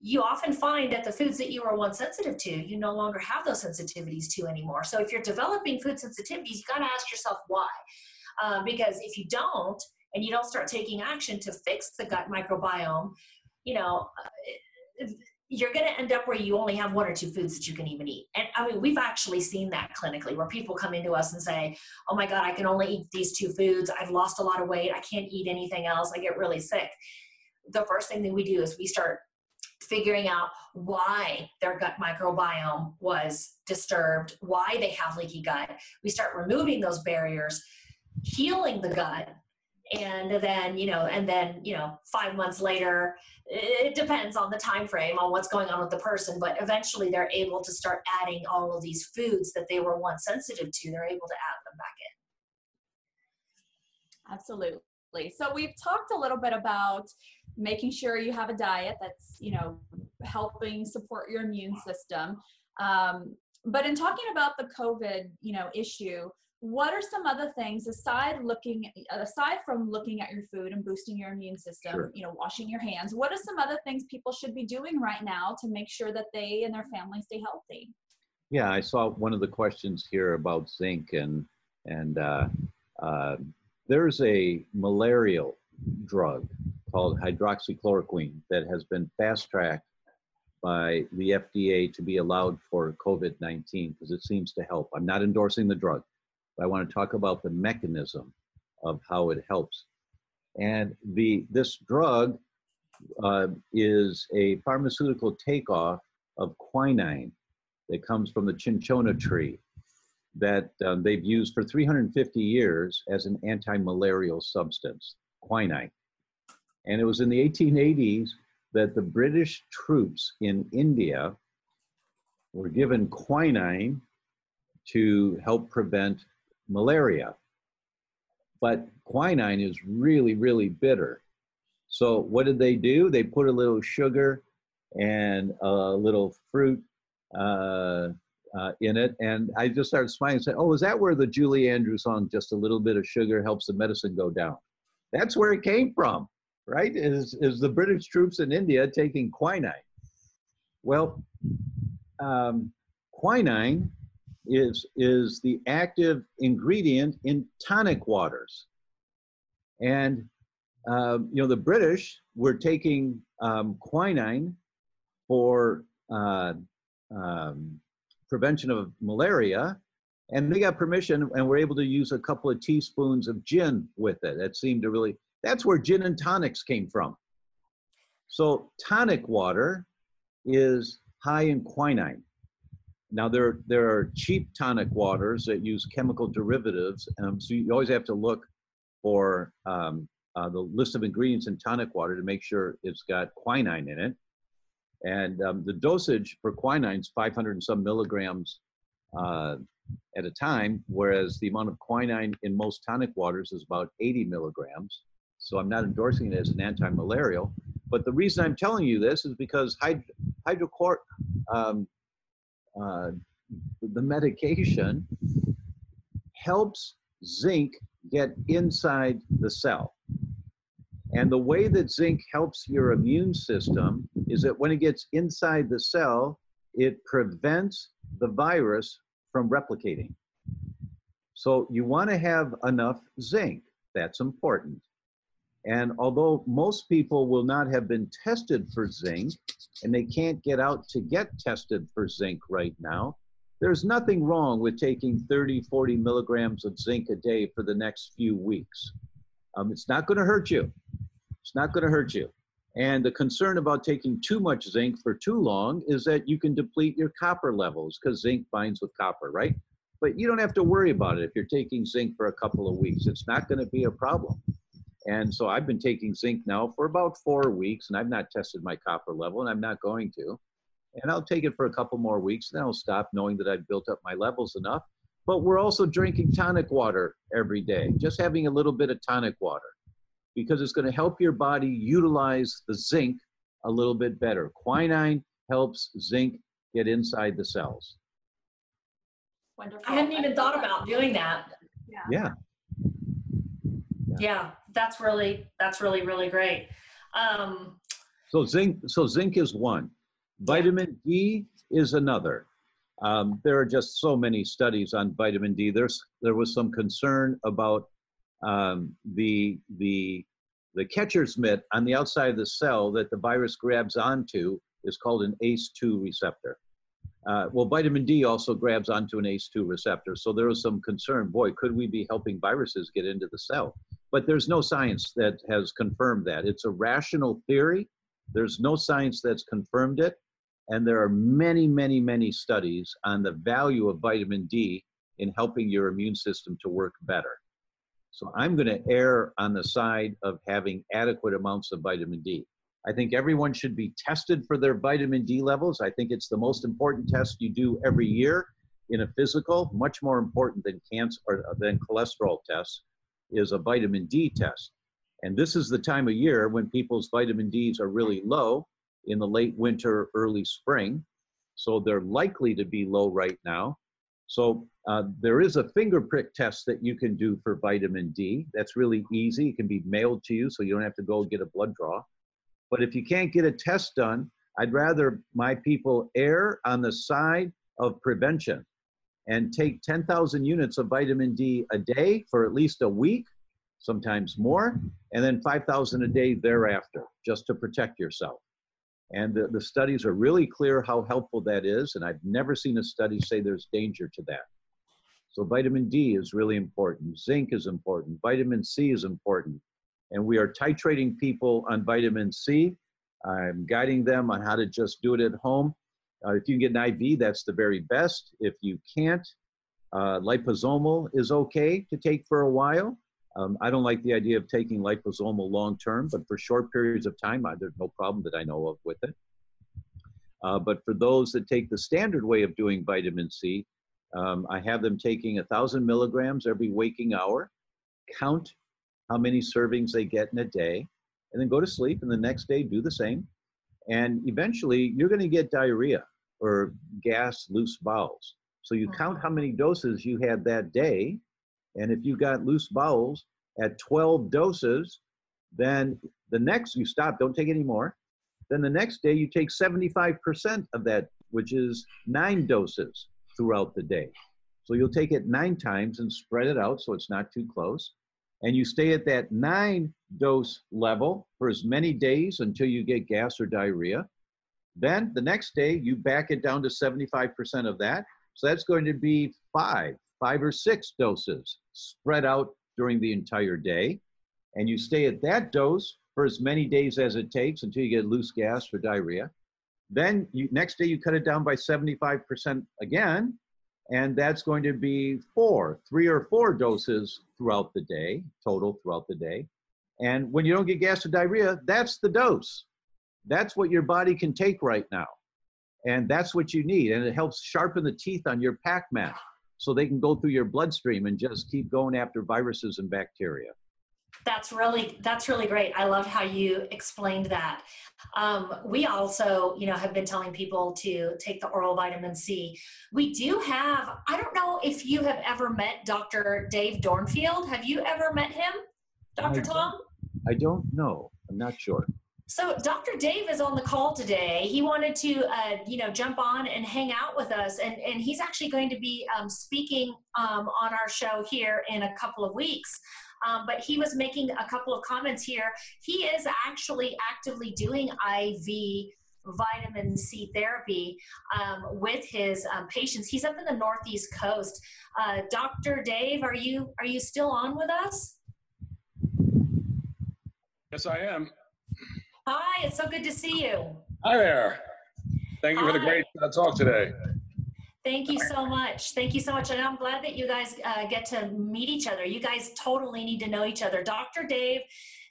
you often find that the foods that you were once sensitive to, you no longer have those sensitivities to anymore. So if you're developing food sensitivities, you got to ask yourself why. Uh, because if you don't, and you don't start taking action to fix the gut microbiome, you know, uh, you're going to end up where you only have one or two foods that you can even eat. And I mean, we've actually seen that clinically where people come into us and say, Oh my God, I can only eat these two foods. I've lost a lot of weight. I can't eat anything else. I get really sick. The first thing that we do is we start figuring out why their gut microbiome was disturbed, why they have leaky gut. We start removing those barriers, healing the gut, and then you know and then you know five months later it depends on the time frame on what's going on with the person but eventually they're able to start adding all of these foods that they were once sensitive to they're able to add them back in. Absolutely so we've talked a little bit about making sure you have a diet that's you know helping support your immune system. Um, but in talking about the covid you know issue what are some other things aside looking aside from looking at your food and boosting your immune system sure. you know washing your hands what are some other things people should be doing right now to make sure that they and their family stay healthy? Yeah i saw one of the questions here about zinc and and uh, uh, there's a malarial drug called hydroxychloroquine that has been fast tracked by the FDA to be allowed for COVID 19 because it seems to help. I'm not endorsing the drug, but I want to talk about the mechanism of how it helps. And the, this drug uh, is a pharmaceutical takeoff of quinine that comes from the cinchona tree. That um, they've used for 350 years as an anti-malarial substance, quinine. And it was in the 1880s that the British troops in India were given quinine to help prevent malaria. But quinine is really, really bitter. So what did they do? They put a little sugar and a little fruit uh, uh, in it. And I just started smiling and said, oh, is that where the Julie Andrews song, just a little bit of sugar helps the medicine go down? That's where it came from, right? Is, is the British troops in India taking quinine. Well, um, quinine is, is the active ingredient in tonic waters. And, um, you know, the British were taking um, quinine for uh, um, prevention of malaria. And they got permission and were able to use a couple of teaspoons of gin with it. That seemed to really, that's where gin and tonics came from. So tonic water is high in quinine. Now there, there are cheap tonic waters that use chemical derivatives. Um, so you always have to look for um, uh, the list of ingredients in tonic water to make sure it's got quinine in it. And um, the dosage for quinine is 500 and some milligrams uh, at a time, whereas the amount of quinine in most tonic waters is about 80 milligrams. So I'm not endorsing it as an anti-malarial. But the reason I'm telling you this is because hyd um, uh, the medication helps zinc get inside the cell. And the way that zinc helps your immune system is that when it gets inside the cell, it prevents the virus from replicating. So you want to have enough zinc. That's important. And although most people will not have been tested for zinc and they can't get out to get tested for zinc right now, there's nothing wrong with taking 30, 40 milligrams of zinc a day for the next few weeks. Um, it's not going to hurt you. It's not going to hurt you. And the concern about taking too much zinc for too long is that you can deplete your copper levels because zinc binds with copper, right? But you don't have to worry about it if you're taking zinc for a couple of weeks. It's not going to be a problem. And so I've been taking zinc now for about four weeks, and I've not tested my copper level, and I'm not going to. And I'll take it for a couple more weeks, then I'll stop knowing that I've built up my levels enough. But we're also drinking tonic water every day, just having a little bit of tonic water because it's going to help your body utilize the zinc a little bit better. Quinine helps zinc get inside the cells. Wonderful. I hadn't even thought about doing that. Yeah. yeah. Yeah. yeah that's really that's really really great. Um, so zinc so zinc is one. Vitamin D is another. Um, there are just so many studies on vitamin D. There's there was some concern about um, the, the, the catcher's mitt on the outside of the cell that the virus grabs onto is called an ACE2 receptor. Uh, well, vitamin D also grabs onto an ACE2 receptor. So there was some concern, boy, could we be helping viruses get into the cell? But there's no science that has confirmed that. It's a rational theory. There's no science that's confirmed it. And there are many, many, many studies on the value of vitamin D in helping your immune system to work better. So I'm going to err on the side of having adequate amounts of vitamin D. I think everyone should be tested for their vitamin D levels. I think it's the most important test you do every year in a physical, much more important than cancer or uh, than cholesterol tests is a vitamin D test. And this is the time of year when people's vitamin Ds are really low in the late winter, early spring. So they're likely to be low right now. So uh, there is a finger prick test that you can do for vitamin D. That's really easy. It can be mailed to you, so you don't have to go get a blood draw. But if you can't get a test done, I'd rather my people err on the side of prevention and take 10,000 units of vitamin D a day for at least a week, sometimes more, and then 5,000 a day thereafter, just to protect yourself. And the, the studies are really clear how helpful that is, and I've never seen a study say there's danger to that. So vitamin D is really important. Zinc is important. Vitamin C is important. And we are titrating people on vitamin C. I'm guiding them on how to just do it at home. Uh, if you can get an IV, that's the very best. If you can't, Uh, liposomal is okay to take for a while. Um, I don't like the idea of taking liposomal long term, but for short periods of time, I, there's no problem that I know of with it. Uh, but for those that take the standard way of doing vitamin C, um, I have them taking 1,000 milligrams every waking hour, count how many servings they get in a day, and then go to sleep, and the next day do the same. And eventually, you're going to get diarrhea or gas, loose bowels. So you count how many doses you had that day, and if you got loose bowels at 12 doses, then the next you stop, don't take any more. Then the next day you take 75% of that, which is nine doses throughout the day. So you'll take it nine times and spread it out so it's not too close. And you stay at that nine dose level for as many days until you get gas or diarrhea. Then the next day you back it down to 75% of that. So that's going to be five, five or six doses spread out during the entire day. And you stay at that dose for as many days as it takes until you get loose gas or diarrhea. Then you, next day you cut it down by 75% again, and that's going to be four, three or four doses throughout the day, total throughout the day. And when you don't get gas or diarrhea, that's the dose. That's what your body can take right now. And that's what you need. And it helps sharpen the teeth on your Pac-Man so they can go through your bloodstream and just keep going after viruses and bacteria. That's really that's really great. I love how you explained that. Um, we also, you know, have been telling people to take the oral vitamin C. We do have. I don't know if you have ever met Dr. Dave Dornfield. Have you ever met him, Dr. I Tom? I don't know. I'm not sure. So Dr. Dave is on the call today. He wanted to, uh, you know, jump on and hang out with us, and and he's actually going to be um, speaking um, on our show here in a couple of weeks. Um, but he was making a couple of comments here. He is actually actively doing IV vitamin C therapy um, with his um, patients. He's up in the Northeast Coast. Uh, Dr. Dave, are you are you still on with us? Yes, I am. Hi, it's so good to see you. Hi there. Thank you for the Hi. great uh, talk today. Thank you so much. Thank you so much. And I'm glad that you guys uh, get to meet each other. You guys totally need to know each other. Dr. Dave,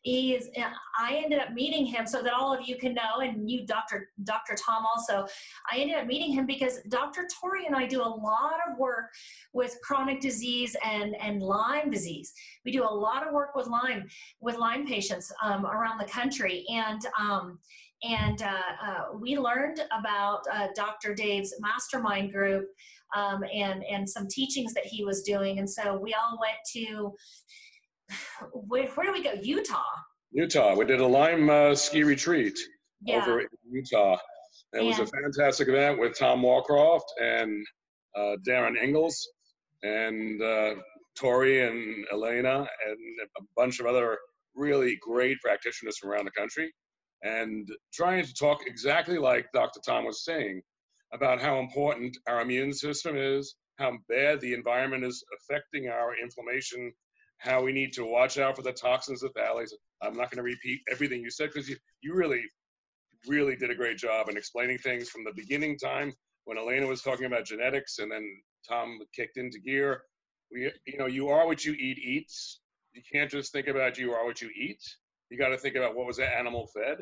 he is, I ended up meeting him so that all of you can know, and you, Dr. Dr. Tom, also. I ended up meeting him because Dr. Tori and I do a lot of work with chronic disease and, and Lyme disease. We do a lot of work with Lyme, with Lyme patients um, around the country. And, um, and uh, uh, we learned about uh, Dr. Dave's mastermind group um, and and some teachings that he was doing, and so we all went to where, where do we go? Utah. Utah. We did a Lyme uh, ski retreat Yeah, over in Utah. It was a fantastic event with Tom Moorcroft and uh, Darin Ingels and uh, Tori and Elena and a bunch of other really great practitioners from around the country. And trying to talk exactly like Dr. Tom was saying about how important our immune system is, how bad the environment is affecting our inflammation, how we need to watch out for the toxins of phthalates. I'm not going to repeat everything you said because you, you really, really did a great job in explaining things from the beginning time when Elena was talking about genetics and then Tom kicked into gear. We, you know, you are what you eat eats. You can't just think about you are what you eat. You got to think about what was that animal fed.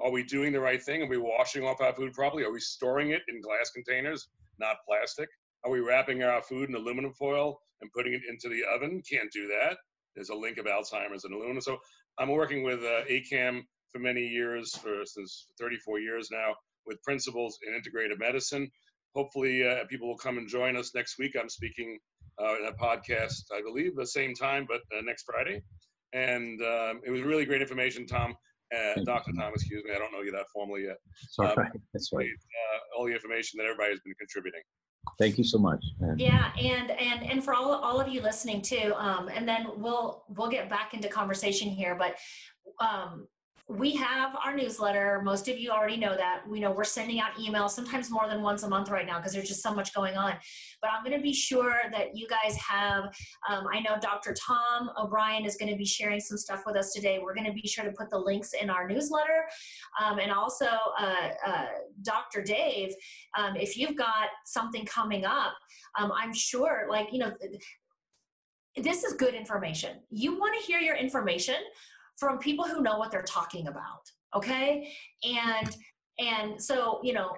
Are we doing the right thing? Are we washing off our food properly? Are we storing it in glass containers, not plastic? Are we wrapping our food in aluminum foil and putting it into the oven? Can't do that. There's a link of Alzheimer's and aluminum. So I'm working with uh, ACAM for many years, for since 34 years now, with principles in integrative medicine. Hopefully, uh, people will come and join us next week. I'm speaking uh, in a podcast, I believe, the same time, but uh, next Friday. And um, it was really great information, Tom. Uh. Dr. Tom, excuse me, I don't know you that formally yet. All Um. That's right. Uh, all the information that everybody has been contributing. Thank you so much. And yeah, and and and for all all of you listening too, um, and then we'll we'll get back into conversation here, but um, we have our newsletter. Most of you already know that. We know we're sending out emails, sometimes more than once a month right now because there's just so much going on. But I'm going to be sure that you guys have. Um, I know Dr. Tom O'Bryan is going to be sharing some stuff with us today. We're going to be sure to put the links in our newsletter. Um, and also, uh, uh, Dr. Dave, um, if you've got something coming up, um, I'm sure, like, you know, this is good information. You want to hear your information from people who know what they're talking about okay? And and so you know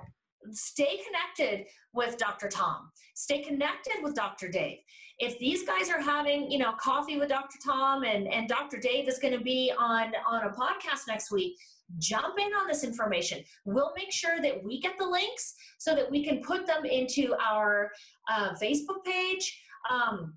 stay connected with dr tom. Stay connected with dr dave. If these guys are having you know coffee with dr tom and and dr dave is going to be on on a podcast next week jump in on this information. We'll make sure that we get the links so that we can put them into our uh, facebook page. Um,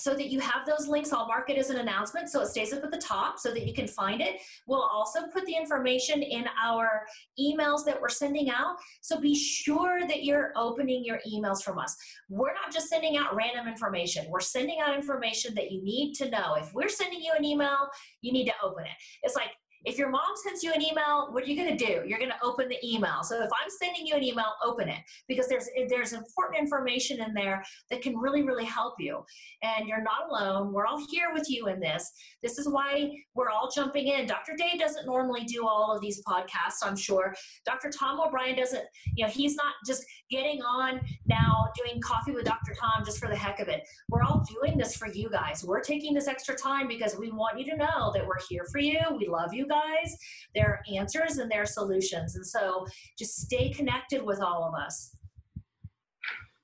so that you have those links. I'll mark it as an announcement so it stays up at the top so that you can find it. We'll also put the information in our emails that we're sending out. So be sure that you're opening your emails from us. We're not just sending out random information, we're sending out information that you need to know. If we're sending you an email, you need to open it. It's like if your mom sends you an email, what are you going to do? You're going to open the email. So if I'm sending you an email, open it because there's there's important information in there that can really really help you. And you're not alone. We're all here with you in this. This is why we're all jumping in. Dr. Day doesn't normally do all of these podcasts, I'm sure. Dr. Tom O'Bryan doesn't, you know, he's not just getting on now doing coffee with Dr. Tom just for the heck of it. We're all doing this for you guys. We're taking this extra time because we want you to know that we're here for you. We love you guys. There are answers and there are solutions. And so just stay connected with all of us.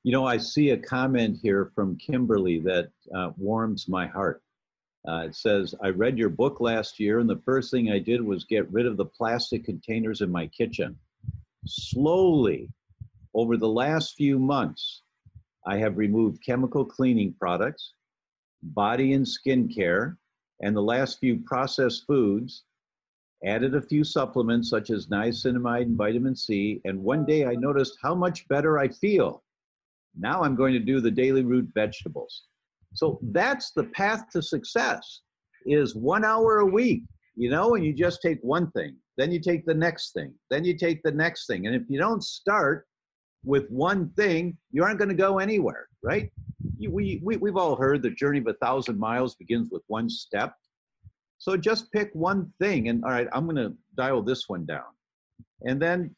You know, I see a comment here from Kimberly that uh, warms my heart. Uh, it says, I read your book last year, and the first thing I did was get rid of the plastic containers in my kitchen. Slowly, over the last few months, I have removed chemical cleaning products, body and skin care, and the last few processed foods, added a few supplements such as niacinamide and vitamin C, and one day I noticed how much better I feel. Now I'm going to do the daily root vegetables. So that's the path to success is one hour a week, you know, and you just take one thing, then you take the next thing, then you take the next thing. And if you don't start with one thing, you aren't going to go anywhere, right? We, we, we've all heard the journey of a thousand miles begins with one step. So just pick one thing and all right, I'm going to dial this one down. And then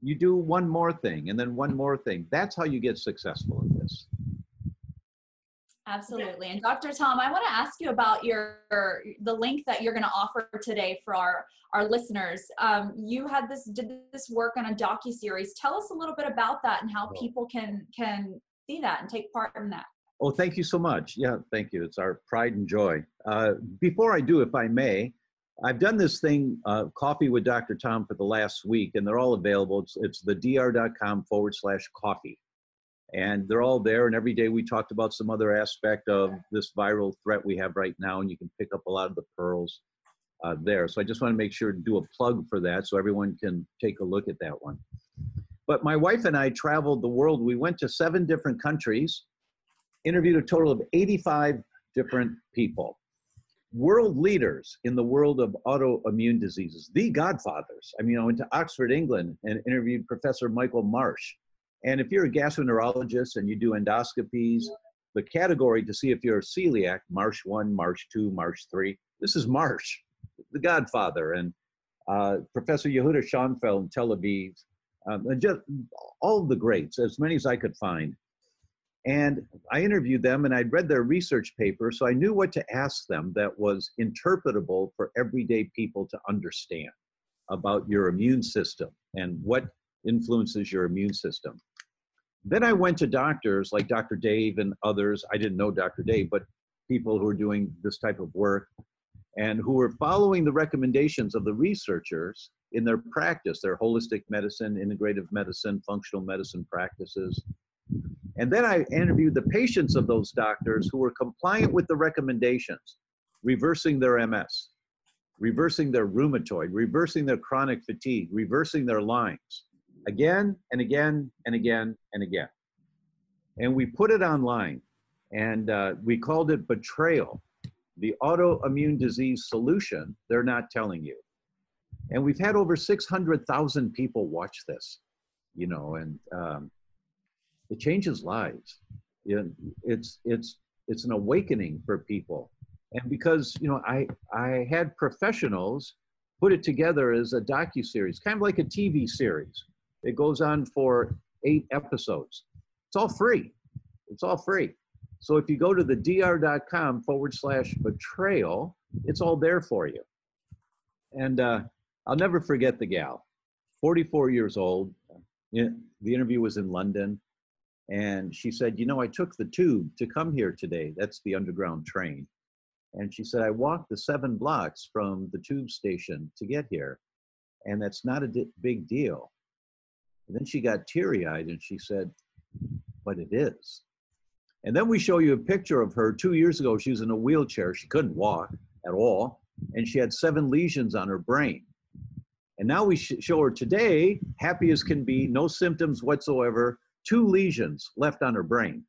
you do one more thing and then one more thing. That's how you get successful in this. Absolutely. And Dr. Tom, I want to ask you about your the link that you're going to offer today for our our listeners. Um, you had this did this work on a docu series. Tell us a little bit about that and how people can can see that and take part in that. Oh, thank you so much. Yeah, thank you. It's our pride and joy. Uh, before I do, if I may, I've done this thing, uh, Coffee with Dr. Tom, for the last week, and they're all available. It's, it's the dr.com forward slash coffee and they're all there and every day we talked about some other aspect of this viral threat we have right now and you can pick up a lot of the pearls uh, there so i just want to make sure to do a plug for that so everyone can take a look at that one but my wife and i traveled the world we went to seven different countries interviewed a total of 85 different people world leaders in the world of autoimmune diseases the godfathers i mean i went to oxford england and interviewed professor michael marsh and if you're a gastroenterologist and you do endoscopies, the category to see if you're a celiac, Marsh 1, Marsh 2, Marsh 3, this is Marsh, the godfather. And uh, Professor Yehuda Shoenfeld in Tel Aviv, um, and just all the greats, as many as I could find. And I interviewed them and I'd read their research paper, so I knew what to ask them that was interpretable for everyday people to understand about your immune system and what influences your immune system. Then I went to doctors like Dr. Dave and others. I didn't know Dr. Dave, but people who are doing this type of work and who were following the recommendations of the researchers in their practice, their holistic medicine, integrative medicine, functional medicine practices. And then I interviewed the patients of those doctors who were compliant with the recommendations, reversing their MS, reversing their rheumatoid, reversing their chronic fatigue, reversing their Lyme's again and again and again and again. And we put it online and uh, we called it Betrayal, the autoimmune disease solution they're not telling you. And we've had over 600,000 people watch this, you know, and um, it changes lives. it's, it's, it's an awakening for people. And because, you know, I, I had professionals put it together as a docu-series, kind of like a TV series. It goes on for eight episodes. It's all free. It's all free. So if you go to the dr.com forward slash betrayal, it's all there for you. And uh, I'll never forget the gal, 44 years old. The interview was in London. And she said, You know, I took the tube to come here today. That's the underground train. And she said, I walked the seven blocks from the tube station to get here. And that's not a di- big deal. And then she got teary eyed and she said, But it is. And then we show you a picture of her two years ago. She was in a wheelchair. She couldn't walk at all. And she had seven lesions on her brain. And now we show her today, happy as can be, no symptoms whatsoever, two lesions left on her brain.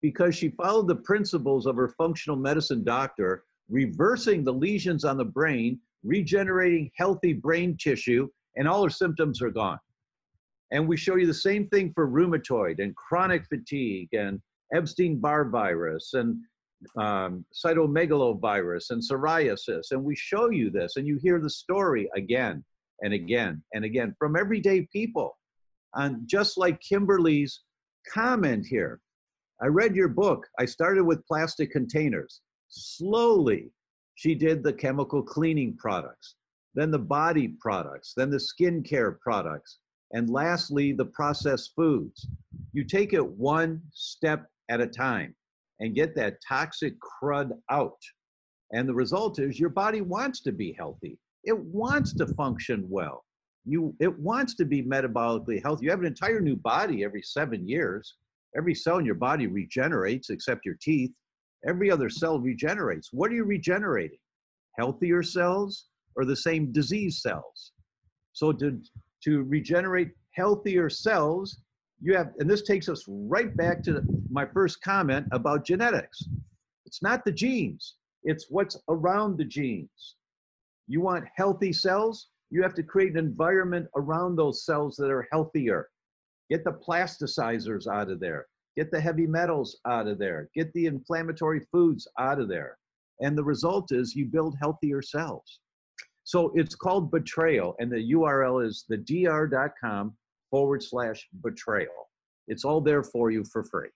Because she followed the principles of her functional medicine doctor, reversing the lesions on the brain, regenerating healthy brain tissue, and all her symptoms are gone. And we show you the same thing for rheumatoid and chronic fatigue and Epstein-Barr virus and um, cytomegalovirus and psoriasis. And we show you this and you hear the story again and again and again from everyday people. And just like Kimberly's comment here, I read your book. I started with plastic containers. Slowly, she did the chemical cleaning products, then the body products, then the skincare products, and lastly, the processed foods. You take it one step at a time and get that toxic crud out. And the result is your body wants to be healthy. It wants to function well. You, it wants to be metabolically healthy. You have an entire new body every seven years. Every cell in your body regenerates except your teeth. Every other cell regenerates. What are you regenerating? Healthier cells or the same disease cells? So to, to regenerate healthier cells, you have, and this takes us right back to my first comment about genetics. It's not the genes, it's what's around the genes. You want healthy cells, you have to create an environment around those cells that are healthier. Get the plasticizers out of there, get the heavy metals out of there, get the inflammatory foods out of there. And the result is you build healthier cells. So it's called betrayal, and the URL is the dr.com forward slash betrayal. It's all there for you for free.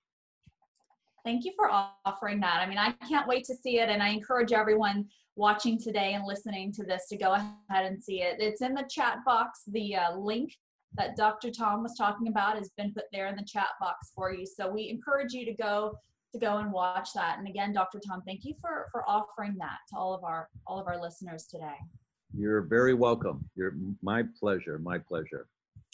Thank you for offering that. I mean, I can't wait to see it, and I encourage everyone watching today and listening to this to go ahead and see it. It's in the chat box. The uh, link that Dr. Tom was talking about has been put there in the chat box for you. So we encourage you to go to go and watch that. And again, Dr. Tom, thank you for for offering that to all of our all of our listeners today. You're very welcome. You're my pleasure. My pleasure.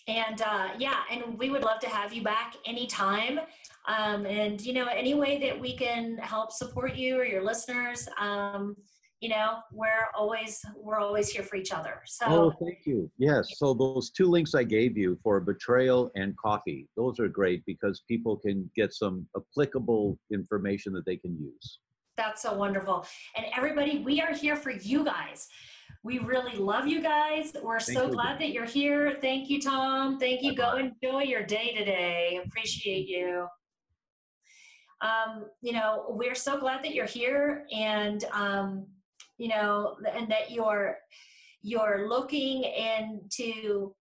And uh, yeah, and we would love to have you back anytime. Um, and you know, any way that we can help support you or your listeners, um, you know, we're always we're always here for each other. So Oh, thank you. Yes. So those two links I gave you for betrayal and coffee, those are great because people can get some applicable information that they can use. That's so wonderful. And everybody, we are here for you guys. We really love you guys. We're Thank so you. glad that you're here. Thank you, Tom. Thank you. Go enjoy your day today. Appreciate you. Um, you know, we're so glad that you're here and, um, you know, and that you're, you're looking into,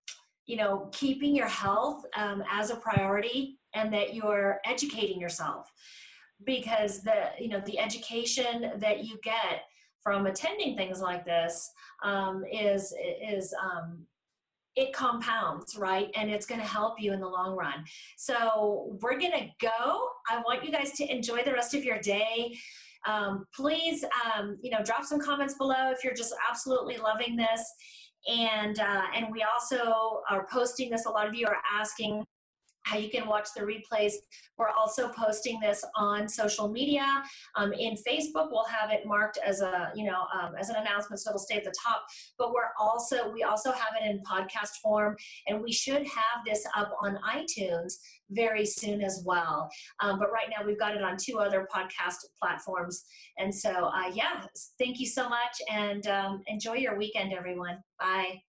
you know, keeping your health um, as a priority and that you're educating yourself because the, you know, the education that you get from attending things like this um, is is um, it compounds, right? And it's going to help you in the long run. So we're going to go. I want you guys to enjoy the rest of your day. Um, please, um, you know, drop some comments below if you're just absolutely loving this. And uh, and we also are posting this. A lot of you are asking how you can watch the replays. We're also posting this on social media. Um, in Facebook, we'll have it marked as a, you know, um, as an announcement, so it'll stay at the top. But we're also, we also have it in podcast form, and we should have this up on iTunes very soon as well. Um, but right now, we've got it on two other podcast platforms. And so, uh, yeah, thank you so much, and um, enjoy your weekend, everyone. Bye.